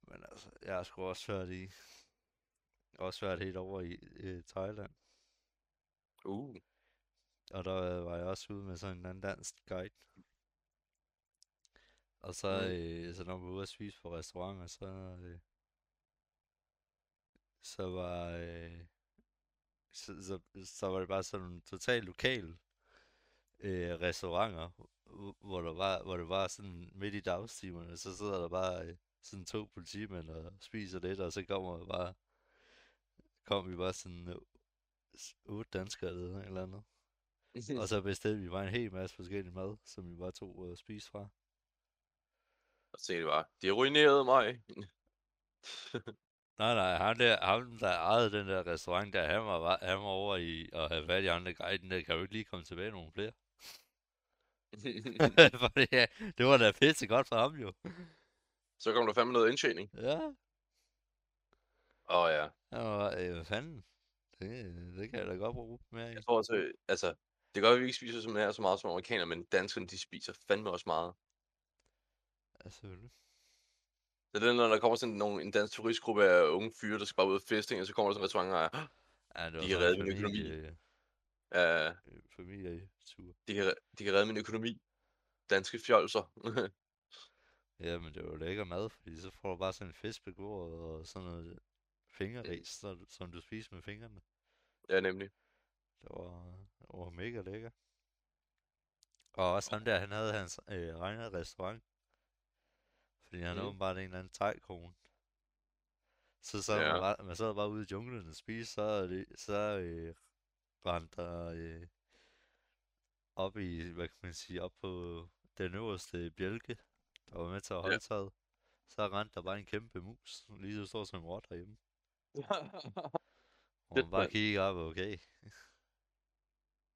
Men altså, jeg har sgu også været i... Også været helt over i øh, Thailand. Uh. Og der øh, var jeg også ude med sådan en anden dansk guide. Og så, Mm. øh, så når vi var ude at spise på restauranter, så, øh, så var, øh, så, så, så var det bare sådan nogle totalt lokale øh, restauranter, hvor- hvor der var, hvor det var sådan midt i dagstimerne, så sidder der bare øh, sådan to politimænd og spiser lidt, og så kommer vi bare, kom vi bare sådan øh, otte danskere eller et eller andet. Og så bestilte vi bare en hel masse forskellige mad, som vi bare tog og spise fra. Og tænkte jeg bare, de ruinerede mig. Nej, nej, ham der, ham der ejede den der restaurant der, han var, han var over i at have fat i andre guiden, der kan jo ikke lige komme tilbage nogle flere. Fordi ja, det var da pisse godt for ham jo. Så kom der fandme noget indtjening. Ja. Åh oh, ja. Og øh, hvad fanden? Det, det kan jeg da godt bruge mere i. Jeg tror også, altså, det kan godt at vi ikke spiser som her så meget som amerikanere, men danskerne, de spiser fandme også meget. Ja, selvfølgelig. Det er når der kommer sådan nogle, en dansk turistgruppe af unge fyre, der skal bare ud og feste, og så kommer der sådan en restaurant, og Ja, det De kan redde min økonomi. familie, ja, øh, familietur. de, kan, de kan redde min økonomi. Danske fjolser. Ja, men det var lækker mad, fordi så får du bare sådan en fisk på bordet og sådan noget fingerris, så, som du spiser med fingrene. ja, nemlig. Det var, det var mega lækker. Og også ham der, han havde hans øh, egen restaurant. Fordi han Mm. åbenbart en eller anden tegkone. Så sad Ja. man, bare, man sad bare ude i junglen og spiste, så, er det, så øh, rendte der øh, op i, hvad kan man sige, op på den øverste bjælke, der var med til at holde Ja. Så rendte der bare en kæmpe mus, lige så stor som en rot derhjemme. Og man bare mand. kigge op, okay.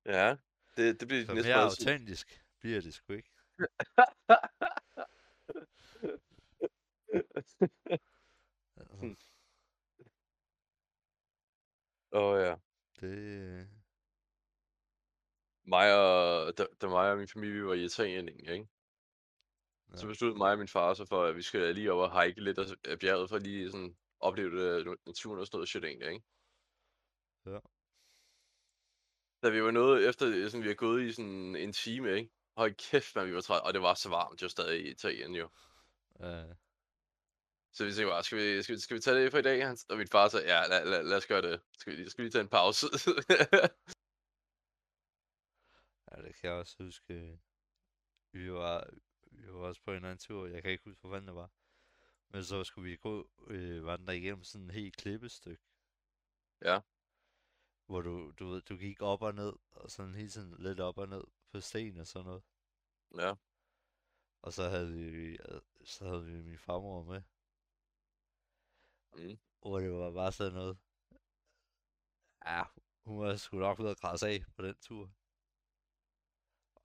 ja, det, det bliver Så næste mere autentisk bliver det sgu ikke. Altså. Åh oh, ja. det... Mig og, da, da mig og min familie vi var i Italien, ikke? Så besluttede mig og min far så for, at vi skal lige over og hike lidt af bjerget, for lige sådan opleve det, naturen og sådan noget shit egentlig, ikke? Ja. Da vi var nået efter, sådan, vi har gået i sådan en time, ikke? Hold kæft, man, vi var trætte, og det var så varmt, var stadig i Italien jo. Ja, Så vi tænkte bare, skal vi, skal vi, skal vi tage det for i dag? Han, og min far sagde, ja, lad, lad, lad os gøre det. Skal vi, skal vi lige tage en pause? ja, det kan jeg også huske. Vi var, var også på en anden tur, jeg kan ikke huske, hvor fanden det var. Men så skulle vi gå øh, vandre igennem sådan en helt klippestykke. Ja. Hvor du, du ved, du gik op og ned, og sådan hele tiden lidt op og ned på sten og sådan noget. ja, Og så havde vi, så havde vi min farmor med. Mm. Hvor det var bare sådan noget. Ja, hun var sgu nok ved at krasse af på den tur.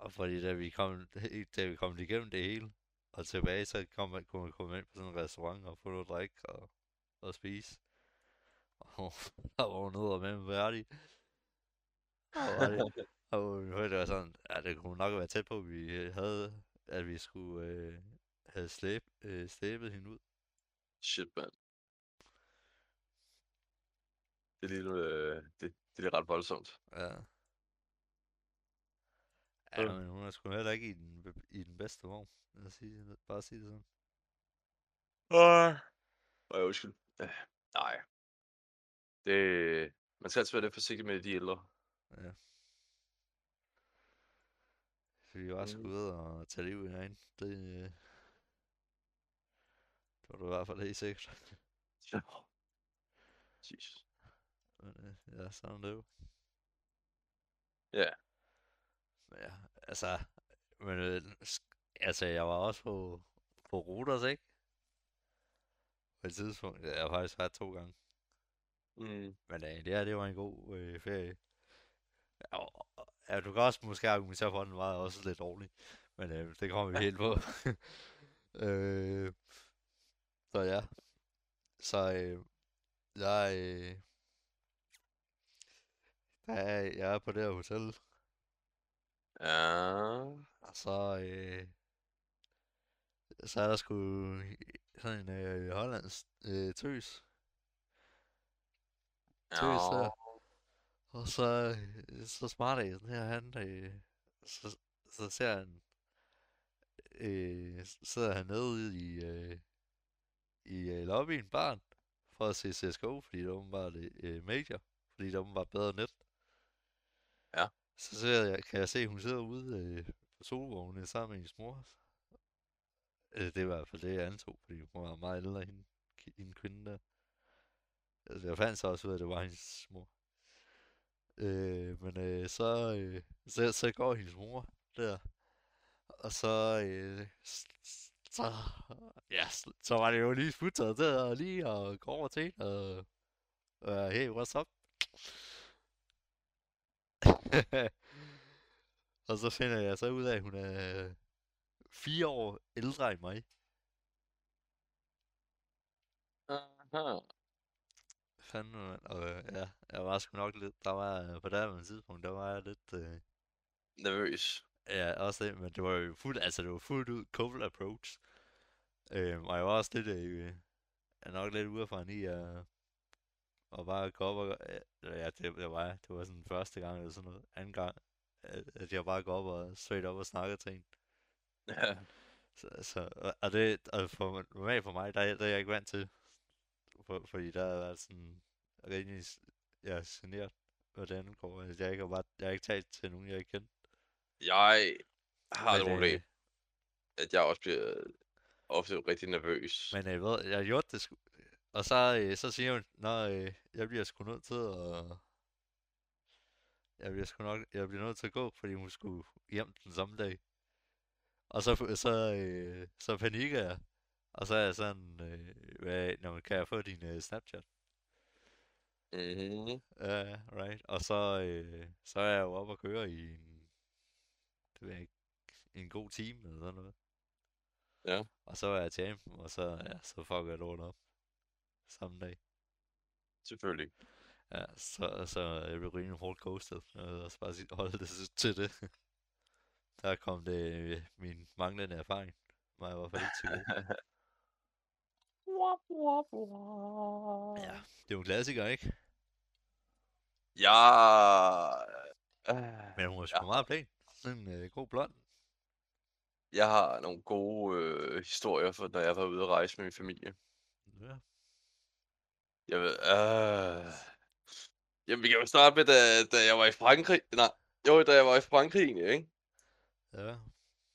Og fordi da vi kom, da vi kom igennem det hele, og tilbage, så kom man, kunne man komme ind på sådan en restaurant og få noget drik og, og spise. Og der var hun nede og med en færdig. Og det, og det var sådan, ja, det kunne nok være tæt på, at vi havde, at vi skulle øh, have slæb, øh, slæbet hende ud. shit, mand. Det er lige, øh, det, det er lige ret voldsomt. Ja. Ja, Øh. men hun er sgu heller ikke i den, i den bedste form. Lad os sige, bare sige det sådan. Øh. Ej, undskyld. Øh, nej. Det, man skal altid være lidt forsigtig med de ældre. Så vi var sgu Mm. ude og tage liv i hinanden. Det, øh, det var du i hvert fald helt sikkert. Ja. Jesus. Men øh, ja, sådan det jo. Ja. Men ja, altså, men, øh, altså, jeg var også på, på Ruders, ikke? På et tidspunkt. Jeg har faktisk været to gange. Mm. Men øh, det her, det var en god øh, ferie. Ja, ja, du kan også måske argumentere for, at den var også lidt dårlig. Men øh, det kommer vi helt på. øh, så ja. Så øh, jeg, øh, der er, jeg er på det her hotel, Ja. og så, øh, så er der sgu sådan en øh, hollandsk øh, tøs. Tøs Ja. der. Og så, øh, så smart er den her, han, øh, så, så ser han, øh, sidder han nede i, øh, i øh, lobbyen, barn, for at se CSGO, fordi det er åbenbart øh, major, fordi det er åbenbart bedre net. Ja. Så ser jeg, kan jeg se, at hun sidder ude øh, på solvognen sammen med hendes mor. Øh, det er i hvert fald det, jeg antog, fordi hun var meget ældre end hende, hende kvinde der. Altså, jeg fandt så også ud af, at det var hendes mor. Øh, men øh, så, øh, så, så går hendes mor der, og så, øh, så, ja, så var det jo lige futteret der, og lige og gå over til hende, og, og hey, what's up? og så finder jeg så ud af, at hun er fire år ældre end mig. Aha. Fanden, mand. Og øh, ja, jeg var sgu nok lidt, der var øh, på det her tidspunkt, der var jeg lidt, øh, Nervøs. ja, også det, men det var jo fuldt, altså det var fuldt ud cold approach. Øh, og jeg var også lidt, øh, nok lidt udefra i at, og bare gå op og, øh, ja, det, det var jeg, det var sådan første gang eller sådan noget, anden gang, at, jeg bare går op og straight op og snakker til en. Ja. Så, så og- det, og for, normalt for mig, der, er- der er jeg ikke vant til. For, fordi der har været sådan rimelig, s- ja, generet, hvordan det går. Altså, jeg, ikke har bare, jeg har ikke talt til nogen, jeg ikke kender. Jeg har det Men, problem, øh, at jeg også bliver ofte rigtig nervøs. Men jeg ved, jeg har gjort det. Og så, øh, så siger hun, Nå, øh, jeg bliver sgu nødt til at... Jeg bliver sgu nok, jeg bliver nødt til at gå, fordi hun skulle hjem den samme dag. Og så, så, øh, så panikker jeg. Og så er jeg sådan, øh, hvad, når man kan jeg få din øh, Snapchat? Mm-hmm. Ja, right. Og så, øh, så er jeg jo oppe og køre i en, det ved jeg ikke, en god time eller sådan noget. Ja. Og så er jeg til og så, ja, så fucker jeg lort op. Samme dag. Selvfølgelig. Ja, så, så jeg blev rimelig hårdt ghosted. Jeg vil også bare holde det til det. Der kom det øh, min manglende erfaring. Mig i hvert fald ikke til gode. Ja, det er jo en klassiker, ikke? Øh, Men hun er sgu meget pæn. Sådan en øh, god blond. jeg har nogle gode øh, historier for, når jeg var ude at rejse med min familie. Ja. Jeg ved... Øh... Jamen, vi kan jo starte med, da, da jeg var i Frankrig. Nej, jo, da jeg var i Frankrig, egentlig, ikke? Ja.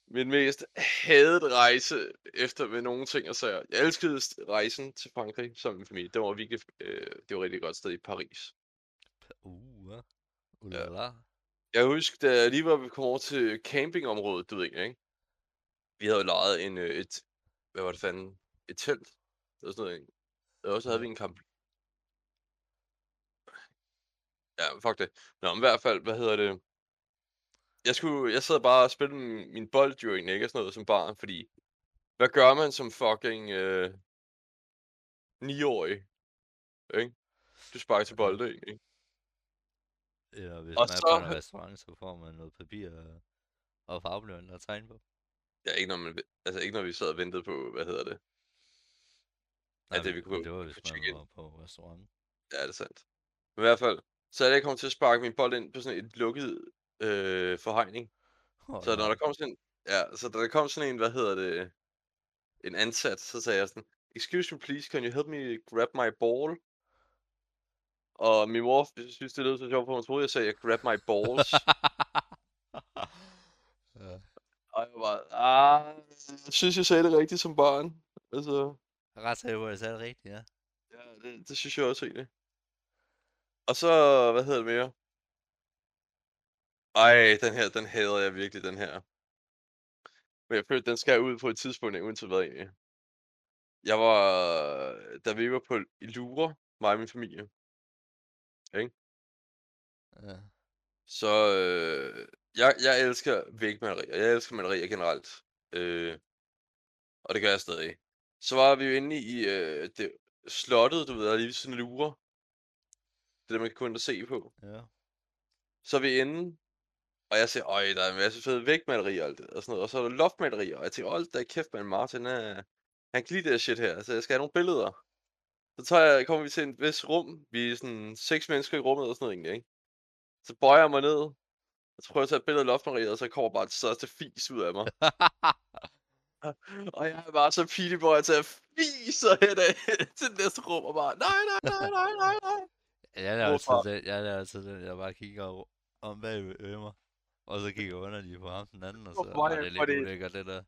Min mest hadede rejse efter med nogle ting og sager. Jeg elskede rejsen til Frankrig sammen med min familie. Det var virkelig, øh, det var et rigtig godt sted i Paris. Uh, ja. Ulala. Jeg husker, da jeg lige var kommet over til campingområdet, du ved ikke, ikke? Vi havde jo lejet en, øh, et, hvad var det fanden? Et telt. Eller sådan noget, ikke? Og så havde Ja. vi en kamp. Ja, fuck det. Nå, men i hvert fald, hvad hedder det? Jeg skulle, jeg sad bare og spillede min, min bold jo egentlig, ikke? Og sådan noget som barn, fordi... Hvad gør man som fucking øh, 9-årig? Ikke? Du sparker til bolde, ikke? Eller hvis Og man er så- på en restaurant, så får man noget papir og, og farvebløn og tegn på. Ja, ikke når, man, altså ikke når vi sad og ventede på, hvad hedder det? Nej, det, vi kunne- det var, vi hvis man var på restaurant. Ja, det er sandt. Men i hvert fald, så er jeg kommet til at sparke min bold ind på sådan et lukket øh, forhegning. Oh, Så når der kom sådan en, ja, så da der kom sådan en, hvad hedder det, en ansat, så sagde jeg sådan, excuse me please, can you help me grab my ball? Og min mor synes, det lød så sjovt, for hun troede, jeg sagde, grab my balls. ja. og jeg var ah, jeg synes, jeg sagde det rigtigt som barn. Altså, Jeg ret på, at jeg sagde det rigtigt, ja. ja, det, det synes jeg også egentlig. Og så, hvad hedder det mere? Ej, den her, den hader jeg virkelig, den her. Men jeg følte, den skal ud på et tidspunkt, ikke, uanset hvad egentlig. Jeg var, da vi var på i Lure, mig og min familie, ja. så øh, jeg, jeg elsker vægmalerier. Jeg elsker malerier generelt. Øh, og det gør jeg stadig. Så var vi jo inde i øh, det, slottet, du ved, lige ved sådan Lure. Det man kan gå ind og se på. ja. Så er vi inde, og jeg siger, øj, der er en masse fede vægmalerier og alt det, og sådan noget. Og så er der loftmalerier, og jeg tænker, hold da kæft, man, Martin, er, han kan lide det her shit her, så jeg skal have nogle billeder. Så tager jeg, kommer vi til en vis rum, vi er sådan seks mennesker i rummet og sådan noget egentlig, ikke? Så bøjer jeg mig ned, og så prøver jeg at tage et billede af loftmaleriet, og så kommer bare det største fis ud af mig. og jeg er bare så pileboy, at jeg fiser hen til det næste rum, og bare, nej, nej, nej, nej, nej, nej. Jeg er Hvorfra? altid den, jeg er altid den, jeg bare kigger om bag ved mig. Og så kigger underligt på ham den anden, og så er det? det lidt Fordi- ulækkert, det der.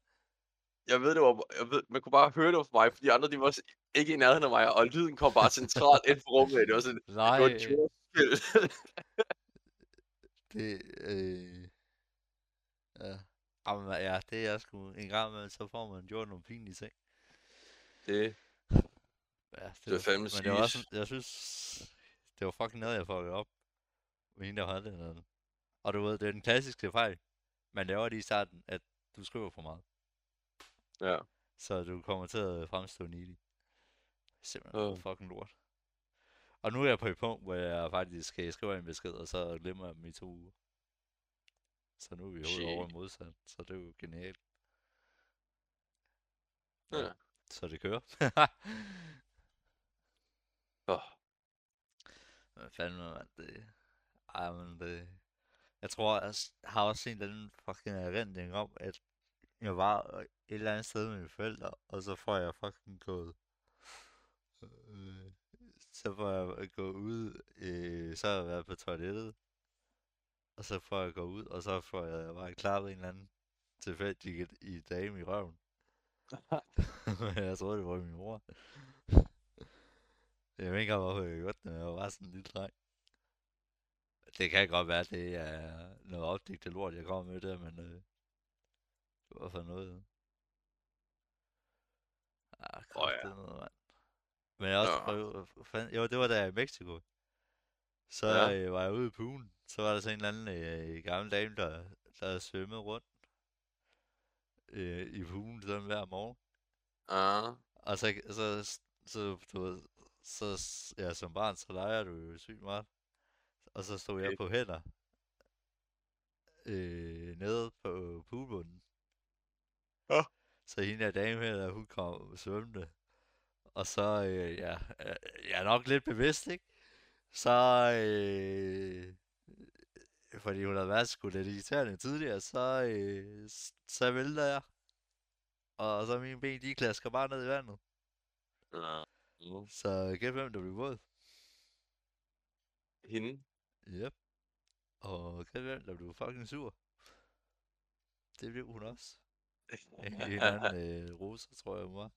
Jeg ved, det var, jeg ved, man kunne bare høre det var for mig, fordi de andre, de var ikke i nærheden af mig, og lyden kom bare centralt ind på rummet. Det var sådan, Nej, det var et det, øh... Ja. Jamen, ja, det er sgu en gang imellem, så får man gjort nogle pinlige ting. det, Ja, det, Det er fandme Men det var også, jeg synes, det var fucking noget, jeg fuckede op. Med hende, der havde den. Og du ved, det er den klassiske fejl. Man laver det i starten, at du skriver for meget. ja. Så du kommer til at fremstå needy. Simpelthen oh. fucking lort. Og nu er jeg på et punkt, hvor jeg faktisk skal skrive en besked, og så glemmer jeg dem i to uger. Så nu er vi hovedet over modsat, så det er jo genialt. Ja. Så det kører. Åh, Hvad fanden, mand, det... Ej, men det... Jeg tror, jeg har også en eller anden fucking erindring om, at jeg var et eller andet sted med mine forældre, og så får jeg fucking gået... Øh, så får jeg gået ud, øh, så har jeg været på toilettet, og så får jeg gået ud, og så får jeg bare klappet en eller anden tilfældig i dame i røven. jeg troede, det var min mor. Jeg ved ikke, hvorfor jeg gjorde det, men jeg var bare sådan en lille dreng. Det kan godt være, det er noget opdigtet lort, jeg kommer med der, men øh, det var for noget. Ah, Åh, ja. kraftedeme, mand. Men jeg også Ja. fanden, jo, det var da jeg i Mexico. Så Ja. øh, var jeg ude i poolen, så var der så en eller anden øh, gammel dame, der, der svømmede rundt øh, i poolen sådan hver morgen. ah, Og så, så, så, du ved, så, ja, som barn, så leger du jo sygt meget. Og så stod jeg Okay. på hænder, øh, nede på poolbunden. Ja. Så hende der dame her, der, hun kom svømmende. Og så, øh, ja, øh, jeg er nok lidt bevidst, ikke? Så, øh, fordi hun havde været sgu lidt irriterende tidligere, så, øh, så vælter jeg. Og så mine ben, de klasker bare ned i vandet. ah, mm. Så gæt hvem der blev våd. Hende. Yep. Og gæt hvem der blev fucking sur. Det blev hun også. En anden øh, rosa, tror jeg hun var.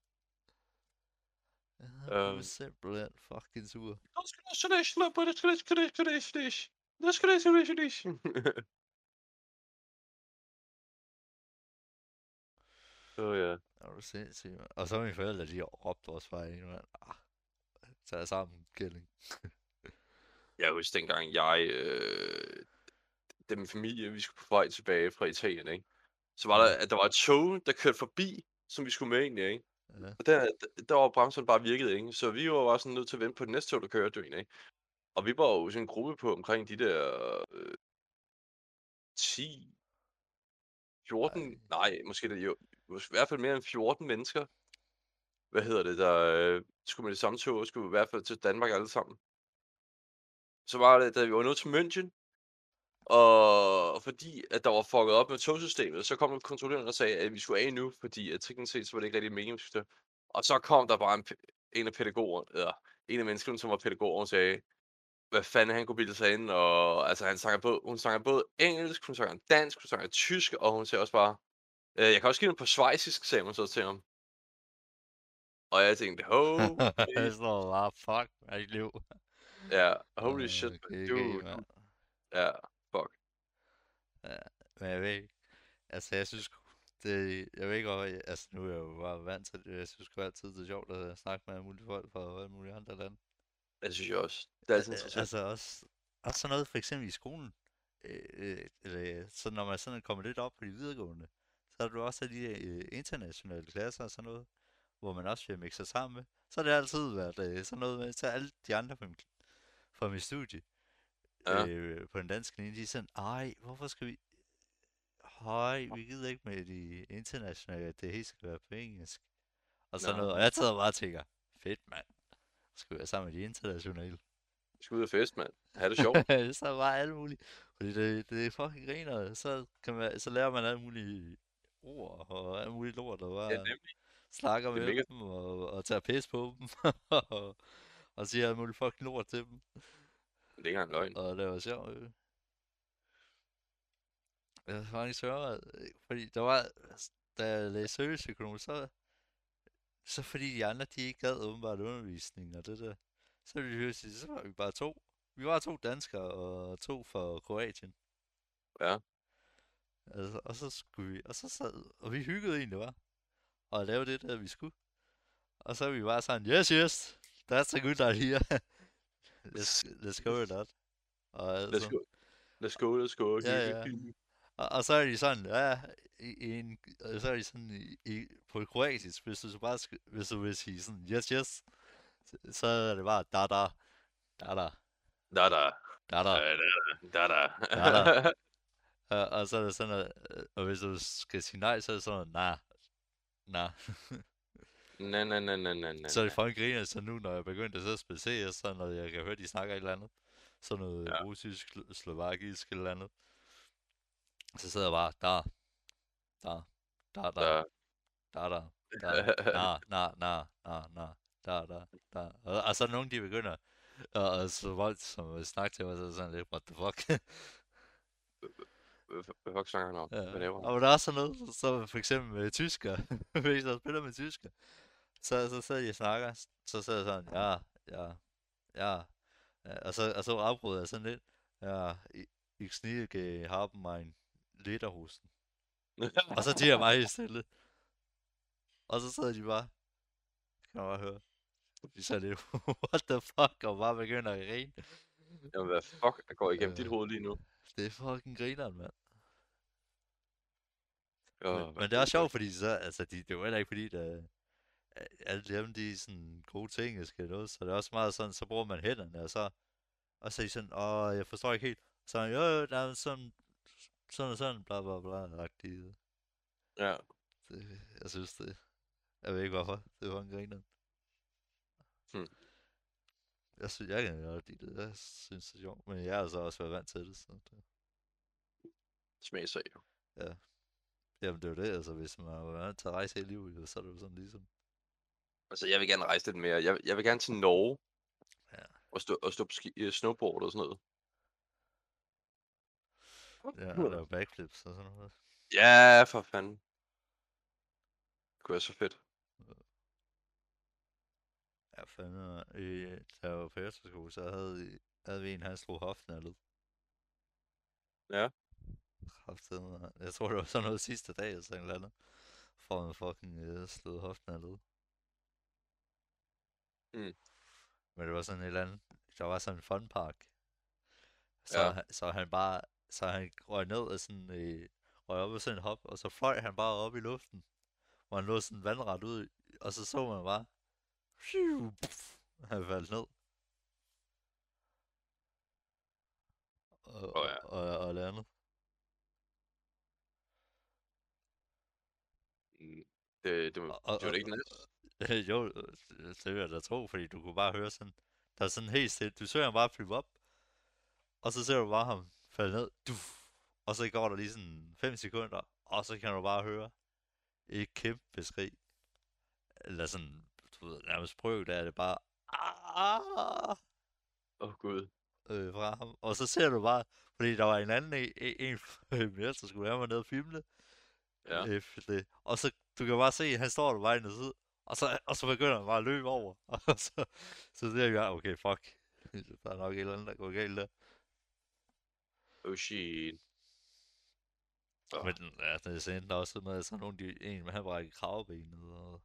Ja, hun var Øhm. simpelthen fucking sur. Åh oh, ja. Er du sindssyg, mand. Og så mine forældre, de råbte også bare ind, mand. Ah, tag sammen, kælling. Jeg husker dengang, jeg... Øh, det min familie, vi skulle på vej tilbage fra Italien, ikke? Så var der, at der var et tog, der kørte forbi, som vi skulle med egentlig, ikke? Ja. Og der, der var bremserne bare virket, ikke? Så vi var bare sådan nødt til at vente på det næste tog, der kørte, egentlig, ikke? Og vi var jo sådan en gruppe på omkring de der øh, 10, 14, nej, måske det jo, i hvert fald mere end 14 mennesker. Hvad hedder det, der øh, skulle med det samme tog, skulle i hvert fald til Danmark alle sammen. Så var det, da vi var nået til München, og fordi at der var fucket op med togsystemet, så kom kontrolløren og sagde, at vi skulle af nu, fordi at teknisk set, så var det ikke rigtig meningen, vi skulle. Og så kom der bare en, en af pædagogerne, eller en af menneskerne, som var pædagog, og sagde, hvad fanden han kunne bilde sig ind, og altså han snakker både, hun snakker både engelsk, hun snakker dansk, hun snakker tysk, og hun sagde også bare, øh, jeg kan også give den på svejsisk, sagde hun så til ham. Og jeg tænkte, holy, Jeg står bare, fuck, mit liv. ja, holy shit, GG, du, du, mand. ja, fuck. Men jeg ved ikke. Altså, jeg synes, det, jeg ved ikke, hvor, altså, nu er jeg jo bare vant til det. Jeg synes sgu altid, det er sjovt at snakke med mulige folk fra alle mulige andre lande. Det synes jeg også. Det er altid Al- interessant. Altså også, også sådan noget for eksempel i skolen. Øh, øh, eller, så når man sådan kommer lidt op på de videregående, så er du også de øh, internationale klasser og sådan noget, hvor man også bliver mixet sammen med. Så har det altid været øh, sådan noget med, så alle de andre fra, min, fra mit studie, Ja. øh, på den danske linje, de er sådan, ej, hvorfor skal vi... Høj, vi gider ikke med de internationale, at det hele skal være på engelsk. Og sådan Nå. noget. Og jeg tager bare og tænker, fedt mand. Skal vi være sammen med de internationale? Vi skal ud og fest, mand. Ha' det sjovt. så er bare alt muligt. Fordi det, det er fucking griner. Så, kan man, så lærer man alle mulige ord og alt muligt lort, og bare Ja, nemlig. snakker Det er med mega- dem og, og tager pis på dem. og, og siger alt muligt fucking lort til dem. Det er ikke engang løgn. Og det var sjovt. Øh. Jeg var faktisk sørget, fordi der var, da jeg læste serviceøkonom, så, så fordi de andre, de ikke gad åbenbart undervisning og det der, så ville vi sige, så var vi bare to. Vi var to danskere og to fra Kroatien. Ja. Altså, og så skulle vi, og så sad, og vi hyggede egentlig, var Og lavede det der, vi skulle. Og så er vi bare sådan, yes, yes, that's a good idea. let's, let's go with that. Og Let's altså, go. Let's go, let's go. Ja, ja. Og, og så er de sådan, ja, i, i en, og så er de sådan, i, i, på kroatisk, hvis du så bare, skal, hvis du vil sige sådan, yes, yes, så, så er det bare, da, da. Da da. Er der. Da da. Da Da da. da. Og, og så er det sådan noget, øh, og hvis du skal sige nej, så er det sådan nej, nej. Nej, nej, nej, nej, nej, nej. så er det fucking griner, så nu, når jeg begyndte at sidde og spille CS, så når jeg kan høre, de snakker et eller andet, sådan noget Ja. russisk, slo- slovakisk eller andet, så sidder jeg bare, der, der, der, der, Da. der, der, der, na, na, na, na, na, der, der, der. Og, og så er der nogen, de begynder at, at slå vold, som at snakke til mig, så er sådan lidt, what the fuck. Fuck snakker han om? Ja. Hvad laver han? Og der er sådan noget, så for eksempel med tysker, hvis jeg spiller med tysker, så, så sidder de og snakker, så sidder jeg sådan, ja, ja, ja, ja og så, og så afbryder jeg sådan lidt, ja, ich- snige haben mein Lederhosen. Og så siger jeg bare helt stille. Og så sidder de bare, det kan man bare høre, de så lidt, what the fuck, og bare begynder at grine. Jamen, hvad fuck der går igennem Øh. dit hoved lige nu? Det er fucking grineren, mand. Åh, Men, men det er også sjovt, fordi så, altså, de, det er jo heller ikke fordi, at alle dem, de sådan gode ting, jeg skal noget, så det er også meget sådan, så bruger man hænderne, og så, og så er de sådan, åh, jeg forstår ikke helt, så er jo, jo, der er sådan, sådan og sådan, bla bla bla, agtigt. Ja. Det, jeg synes det, jeg ved ikke hvorfor, det var en griner. Hmm. Jeg synes, jeg kan godt lide det, jeg synes det er sjovt, men jeg har så også været vant til det, så det, Smagsag. jo. Jamen det er jo det, altså hvis man vant til at rejse hele livet, så er det jo sådan ligesom, Altså, jeg vil gerne rejse lidt mere. Jeg, jeg vil gerne til Norge. Ja. Og stå, og stå på ski, øh, snowboard og sådan noget. ja, og lave backflips og sådan noget. Ja, for fanden. Det kunne være så fedt. Ja, fandme. Øh, da jeg var på efterskole, så havde, havde vi en, han slog hoften af led. Ja. Kraftedeme. Jeg tror, det var sådan noget sidste dag, eller sådan noget andet. For en fucking øh, slået hoften af led. Mm. Men det var sådan et eller andet. Der var sådan en fun park. Så, Ja. så han bare, så han røg ned af sådan, øh, røg op af sådan en hop, og så fløj han bare op i luften. Hvor han lå sådan vandret ud, og så så man bare, han faldt ned. Og, Åh, ja. og, og, og landet. Mm. Det, det, var, Og- det var ikke nice. jo, det det vil jeg da tro, fordi du kunne bare høre sådan, der er sådan helt stille, du ser ham bare flyve op, og så ser du bare ham falde ned, duf, og så går der lige sådan 5 sekunder, og så kan du bare høre et kæmpe skrig. Eller sådan, du ved, nærmest prøv, der er det bare, ah, Åh, oh, gud. øh, fra ham. Og så ser du bare, fordi der var en anden en, en, en mere, der skulle være med ned og filme det. Ja. Øh, det. Og så, du kan bare se, at han står der bare i tid. Og så, og så begynder han bare at løbe over. Og så, så ser jeg, okay, fuck. Der er nok et eller andet, der går galt der. Oh, shit. Åh. Men ja, det endte der også med, at sådan nogle, de, en med han brække kravbenet. Og...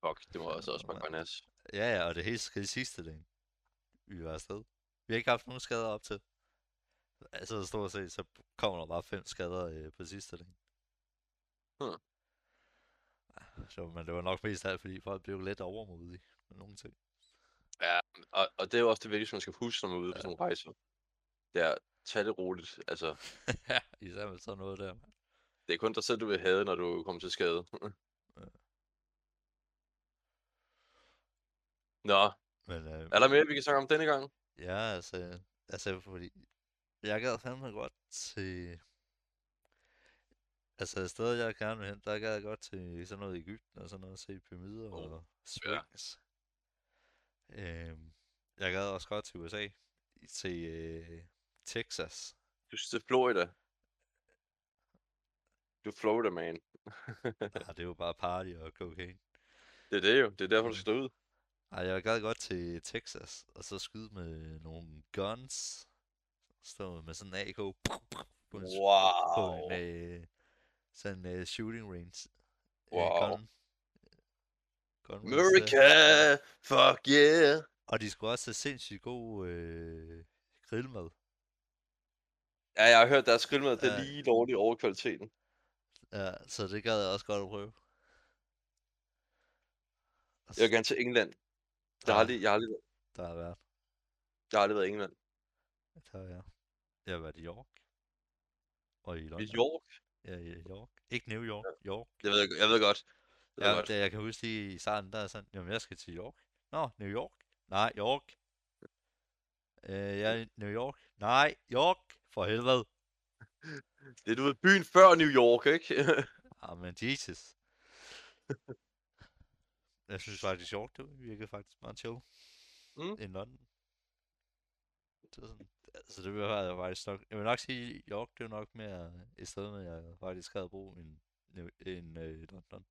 Fuck, det må også også bare nas. Ja, ja, og det helt det sidste dag, vi var afsted. Vi har ikke haft nogen skader op til. Altså stort set, så kommer der bare fem skader øh, på sidste dag. Hmm. Så, men det var nok mest alt, fordi folk blev lidt overmodige med nogle ting. Ja, og, og det er jo også det vigtigste, man skal huske, når man er ude på Ja. sådan nogle rejser. Det er, tag det roligt. Altså, ja, især med sådan noget der. det er kun dig selv, du vil have, når du kommer til skade. Ja. Nå, Men øh, er der mere, vi kan snakke om denne gang? ja, altså, altså fordi jeg gad fandme godt til... Altså et sted, jeg gerne vil hen, der gad jeg godt til sådan noget i Ægypten og sådan noget, se pyramider Oh, og Sphinx. Øhm, jeg gad også godt til USA, til øh, Texas. Du det er Florida. Du er Florida, man. Ah, det er jo bare party og cocaine. det er det jo. Det er derfor, du skal ud. Ej, jeg gad godt til Texas, og så skyde med nogle guns. Stå med sådan en AK. På en, s- på Wow. en øh, sådan en uh, shooting range. øh, Wow. gun, gun range der. America! Fuck yeah! Og de skulle også have sindssygt god øh, grillmad. Ja, jeg har hørt, deres grillmad, det er Ja. lige lovligt over kvaliteten. Ja, så det gad jeg også godt at prøve. Og Jeg vil gerne til England. Jeg har Nej. aldrig, jeg har aldrig, Der har været. jeg har aldrig været i England. Det har jeg. Jeg har været i York. Og i I London. York? Ja, i York. Ikke New York. York. Jeg ved, jeg ved godt. Jeg ved Ja, godt. det, jeg kan huske lige i starten, der er sådan, jamen jeg skal til York. Nå, New York. Nej, York. Øh, jeg i New York. Nej, York. For helvede. Det er du ved byen før New York, ikke? Ah, men Jesus. jeg synes faktisk, York, det virkede faktisk meget chill. Mm. I London. Det er sådan, altså det vil jeg faktisk nok, jeg vil nok sige, York, det er nok mere et sted, med jeg faktisk havde bo end, end øh, London.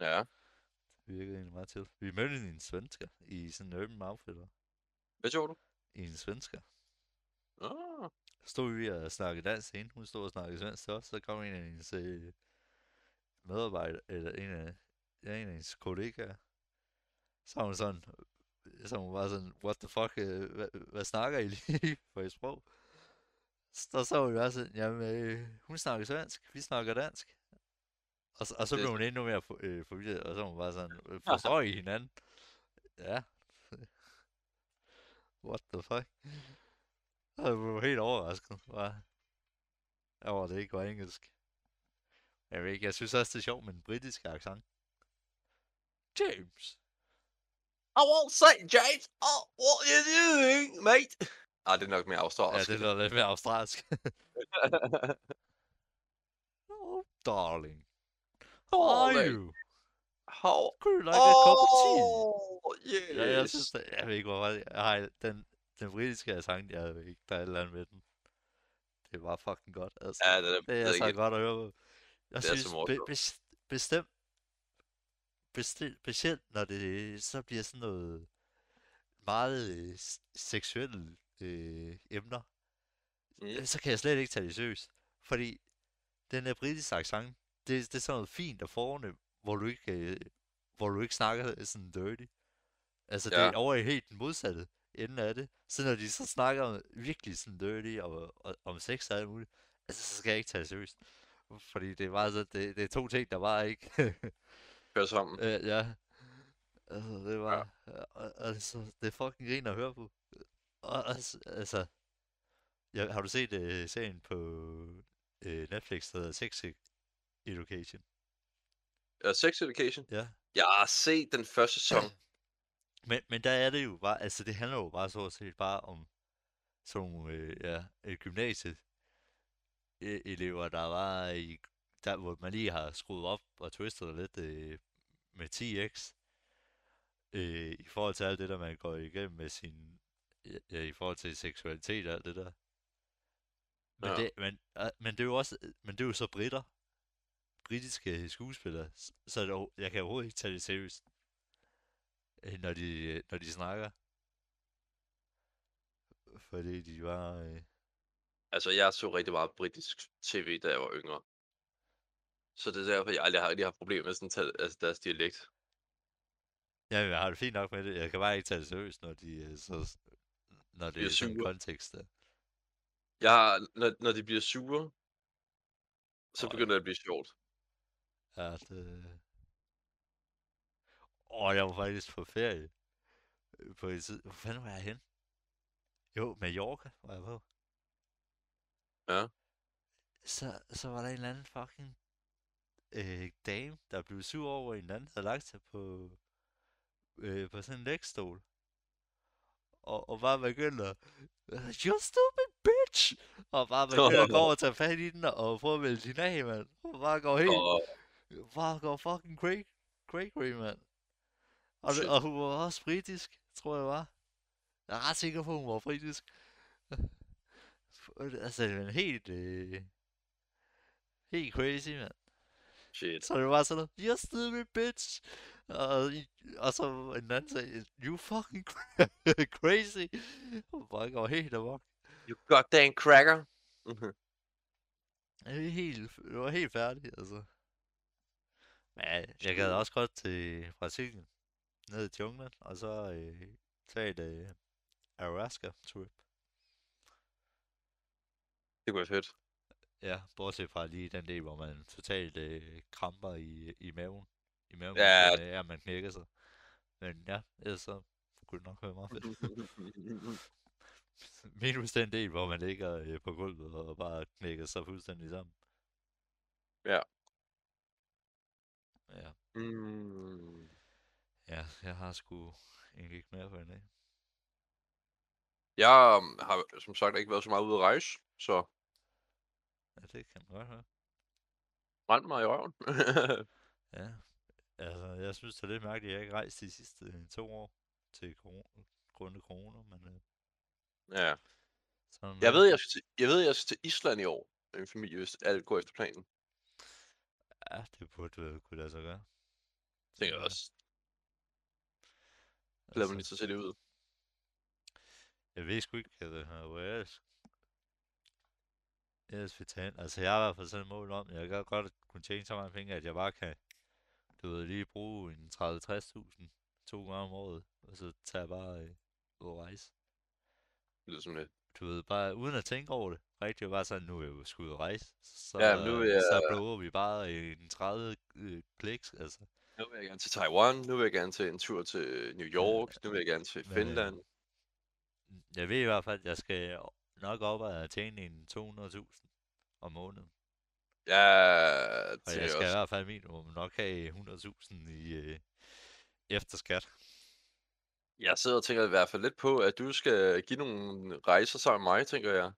ja. Det virkede egentlig meget til. Vi mødte en svensker i sådan en urban outfitter. Hvad gjorde du? I en svensker. Ah, Så stod vi og snakkede dansk hende. Hun stod og snakkede svensk til os. Så kom en af hendes øh, medarbejdere, eller en af, ja, en af hendes kollegaer. Så var hun sådan, så var hun bare sådan, what the fuck, øh, hvad, hvad snakker I lige for et sprog? Så så var vi bare sådan, jamen, øh, hun snakker svensk, vi snakker dansk. Og, så- og så blev hun endnu mere for, øh, forvirret, og så var hun bare sådan, "Øh, forstår I hinanden? Ja. What the fuck? Jeg blev helt overrasket, bare. Over det ikke var engelsk. Jeg ved ikke, jeg synes også, det er sjovt med den britiske accent. James! I won't say, James. Oh, what are you doing, mate? Ah, det er nok mere Ja, australsk. det lyder lidt mere australsk. oh, darling. How are Darling. you? How? Could you like a cup of tea? Oh, yes. Ja, jeg synes, det, jeg ved ikke, hvorfor. Jeg har den, den britiske accent, jeg ved ikke, der er et eller andet med den. Det var fucking godt, altså. Ja, det er, Det er det så ikke. godt at høre på. Jeg Det er så synes be, bes, bestemt, bestemt, specielt når det så bliver sådan noget meget øh, seksuelle øh, emner, Mm. øh, så kan jeg slet ikke tage det seriøst. Fordi den der britiske accent, det, det er sådan noget fint og fornemt, hvor du ikke, øh, hvor du ikke snakker sådan dirty. Altså det Ja. er over i helt den modsatte ende af det. Så når de så snakker om virkelig sådan dirty og, og om sex og alt muligt, altså så skal jeg ikke tage det seriøst. Fordi det er bare så, det, det er to ting, der bare ikke Hør sammen. Øh, ja. Altså, det var... Ja. Altså, det er fucking grin at høre på. Og, altså, altså... Ja, har du set uh, serien på uh, Netflix, der hedder Sex Education? Uh, sex Education. Ja. Jeg har set den første sæson. Men, men der er det jo bare... Altså, det handler jo bare så sige bare om sådan nogle, øh, ja, øh, gymnasie øh, elever, der var i... Der, hvor man lige har skruet op og twistet lidt øh, med 10x. øh, i forhold til alt det der, man går igennem med sin, ja, i forhold til seksualitet og alt det der. Men, Ja. det, men, øh, men det er jo også, men det er jo så britter, britiske skuespillere, så det, jeg kan overhovedet ikke tage det seriøst, øh, når de, øh, når de snakker. Fordi de var, øh, Altså, jeg så rigtig meget britisk tv, da jeg var yngre. Så det er derfor, jeg aldrig har rigtig haft problemer med sådan tage, altså deres dialekt. ja, jeg har det fint nok med det, jeg kan bare ikke tage det seriøst, når de, øh, så, når det er sådan en kontekst der. Jeg har, når, når de bliver sure, så begynder det at blive sjovt. Ja, det... Åh, jeg var faktisk på ferie. øh, På en tid. Hvor fanden var jeg hen? Jo, Mallorca var jeg på. Ja. Så, så var der en eller anden fucking øh, dame, der blev sur over, en anden havde lagt sig på, øh, på sådan en lægstol. Og, og bare begyndte at, you stupid bitch! Og bare begyndte at gå over og tage fat i den, og prøve at vælge din af, mand. Og bare går helt, Og bare går fucking cray, cray, mand. Og, Shit. og hun var også britisk, tror jeg var. Jeg er ret sikker på, at hun var britisk. altså, det var en helt, øh, helt crazy, mand. Shit. Så det var sådan noget, you stupid bitch. Og, og så en anden sagde, you fucking crazy. Og bare går helt amok. You goddamn cracker. Mhm. Det var helt, det var helt færdigt, altså. Men jeg- gad også godt til Brasilien. Ned i junglen, og så øh, tage et øh, Alaska-trip. det kunne være fedt. Ja, bortset fra lige den del, hvor man totalt øh, kramper i, i maven. I maven, Ja. ja. er, man knækker sig. Men ja, ellers så kunne det nok være meget fedt. Minus den del, hvor man ligger øh, på gulvet og bare knækker sig fuldstændig sammen. Ja. Ja, Mm. ja jeg har sgu egentlig ikke mere for en dag. Jeg um, har som sagt ikke været så meget ude at rejse, så Ja, det kan man godt høre. rent mig i røven. Ja, altså jeg synes, det er lidt mærkeligt, at jeg ikke har rejst de sidste øh, to år til corona, grunde corona, men øh, ja. sådan Jeg ved, det. jeg skal, til, jeg ved, jeg skal til Island i år med min familie, hvis alt går efter planen. Ja, det burde vel kunne lade sig gøre. Tænker jeg også. Mig altså, lige til at se det ud. jeg ved sgu ikke, at det her, hvor jeg ellers, ellers vil tage ind. Altså, jeg har i hvert fald sådan et mål om, jeg kan godt kunne tjene så mange penge, at jeg bare kan, du ved, lige bruge en 30-60.000 to gange om året, og så tager jeg bare øh, ud og rejse. Det lyder som det. Du ved, bare uden at tænke over det. Rigtig bare sådan, nu er jeg jo sgu ud at rejse. Så, Ja, nu jeg, så blower vi bare en 30 øh, kliks, altså. nu vil jeg gerne til Taiwan, nu vil jeg gerne til en tur til New Ja, York, nu vil jeg gerne til men øh, Finland. jeg ved i hvert fald, at jeg skal nok op og tjene en 200.000 om måneden. Ja, Og tænker jeg skal i også. hvert fald minimum nok have 100.000 i øh, efter skat. Jeg sidder og tænker i hvert fald lidt på, at du skal give nogle rejser sammen med mig, tænker jeg.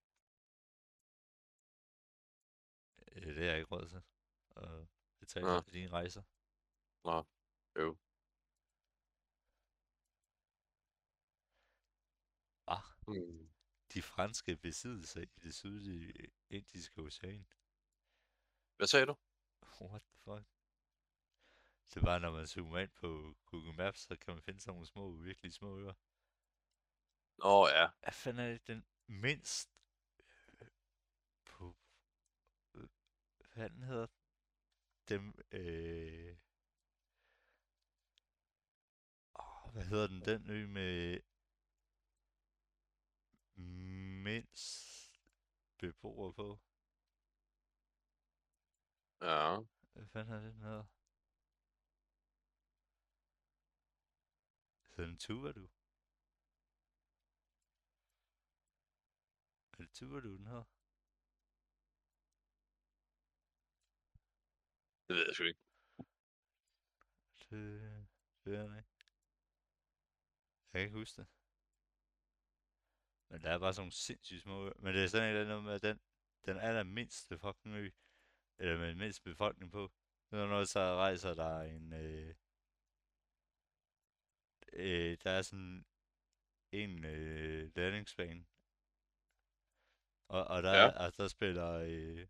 Øh, Det har jeg ikke råd til. At betale Nå, for dine rejser. nå, øv. Ah, Hmm. De franske besiddelser i det sydlige indiske ocean. Hvad sagde du? What the fuck? Det er bare, når man zoomer ind på Google Maps, så kan man finde sådan nogle små, virkelig små øer. Åh ja. Hvad fanden er det den mindst øh, på... Øh, hvad fanden hedder dem? Øh, åh, hvad hedder den? Den ø med mindst beboere på. Ja. Hvad fanden er det, den hedder? Hedder den Tuvalu? Er det Tuvalu, den hedder? Det ved jeg sgu ikke. Det, det ved jeg ikke. Jeg kan ikke huske det. Men der er bare sådan nogle sindssygt små øer. Men det er sådan et eller andet med, at den, den allermindste fucking ø, eller med den mindste befolkning på, når noget så rejser der en, øh, øh, der er sådan en øh, landingsbane, og, og der, Ja. altså, der spiller, øh,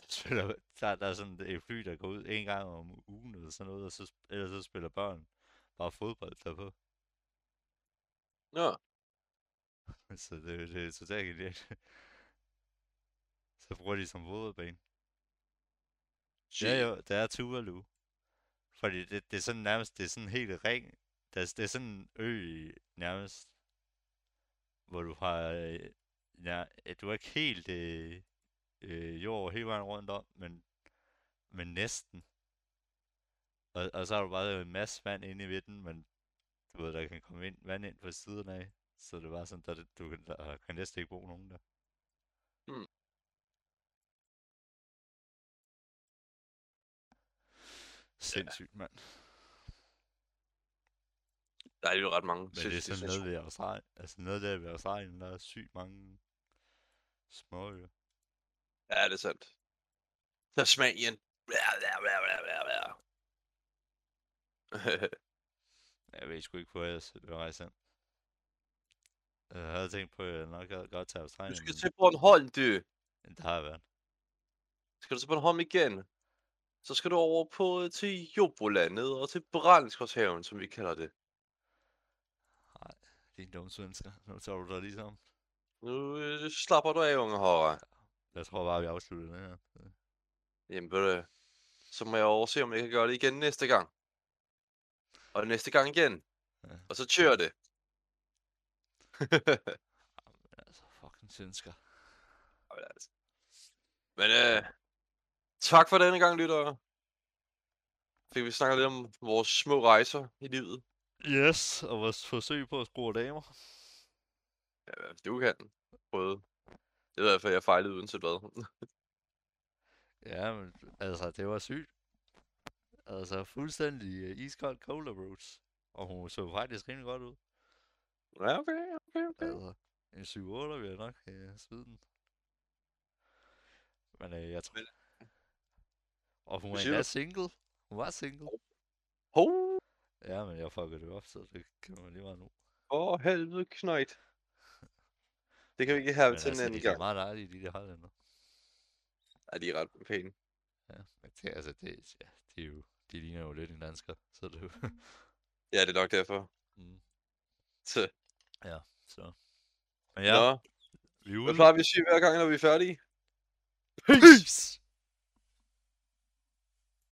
der, spiller der, der er sådan et fly, der går ud en gang om ugen eller sådan noget, og så, ellers så spiller børn bare fodbold derpå. Nå. Så det, det er totalt genialt. Så bruger de som fodboldbane. Ja jo, der er Tuvalu. Fordi det, det er sådan nærmest, det er sådan helt ring. Det er, det er sådan en ø nærmest, hvor du har, øh, ja, du er ikke helt øh, øh, jord hele vejen rundt om, men, men næsten. Og, og så har du bare en masse vand inde i midten, men du ved, der kan komme ind, vand ind på siden af. Så det bare sådan, der, du kan, der kan næsten ikke bo nogen der. Hmm. Sindssygt, mand. Der er jo ret mange Men det er sådan noget ved Australien. Altså noget der ved Australien, der er sygt mange småøer. Ja, det er sandt. Tasmanien. Ja, ja, ja, ja, ja, ja. Jeg ved sgu ikke, hvor jeg vil rejse hen. Jeg havde tænkt på, at jeg nok gad godt til du Australien, skal men til Bornholm, du. men det har jeg været. Skal du til Bornholm igen? Så skal du over på øh, til Jobolandet og til Brandsgårdshaven, som vi kalder det. Nej, din dumme svensker. Nu tager du dig ligesom. Nu øh, slapper du af, unge herre. Jeg tror bare, vi afslutter det her. Jamen, ved du, så må jeg overse, om jeg kan gøre det igen næste gang. Og næste gang igen. Ja. Og så kører det. Men altså, fucking svensker. Jamen, altså. Men øh, tak for denne gang, lyttere. Fik vi snakket lidt om vores små rejser i livet. Yes, og vores forsøg på at score damer. Ja, hvis du kan. Prøve. Det ved jeg, for jeg fejlede uden til hvad. Ja, men altså, det var sygt. Altså, fuldstændig uh, iskold cold approach. Og hun så faktisk rimelig godt ud. ja, okay, okay, okay. Altså, en 7-8 vil jeg nok uh, smide den. Men uh, jeg tror... Og hun du? single. Hun var single. Hov, Ja, men jeg fuckede det op, så det kan man lige meget nu. for helvede knøjt. Det kan vi ikke have Men til altså, en de anden er gang. meget dejlige, de der hollænder. Ja, de er ret pæne. Ja, men det, altså, det, ja, de, er jo, de ligner jo lidt en dansker, så det er jo... Ja, det er nok derfor. mm, Så, så. Men ja, Nå, vi er ude. hvad plejer vi at sige hver gang, når vi er færdige? Peace!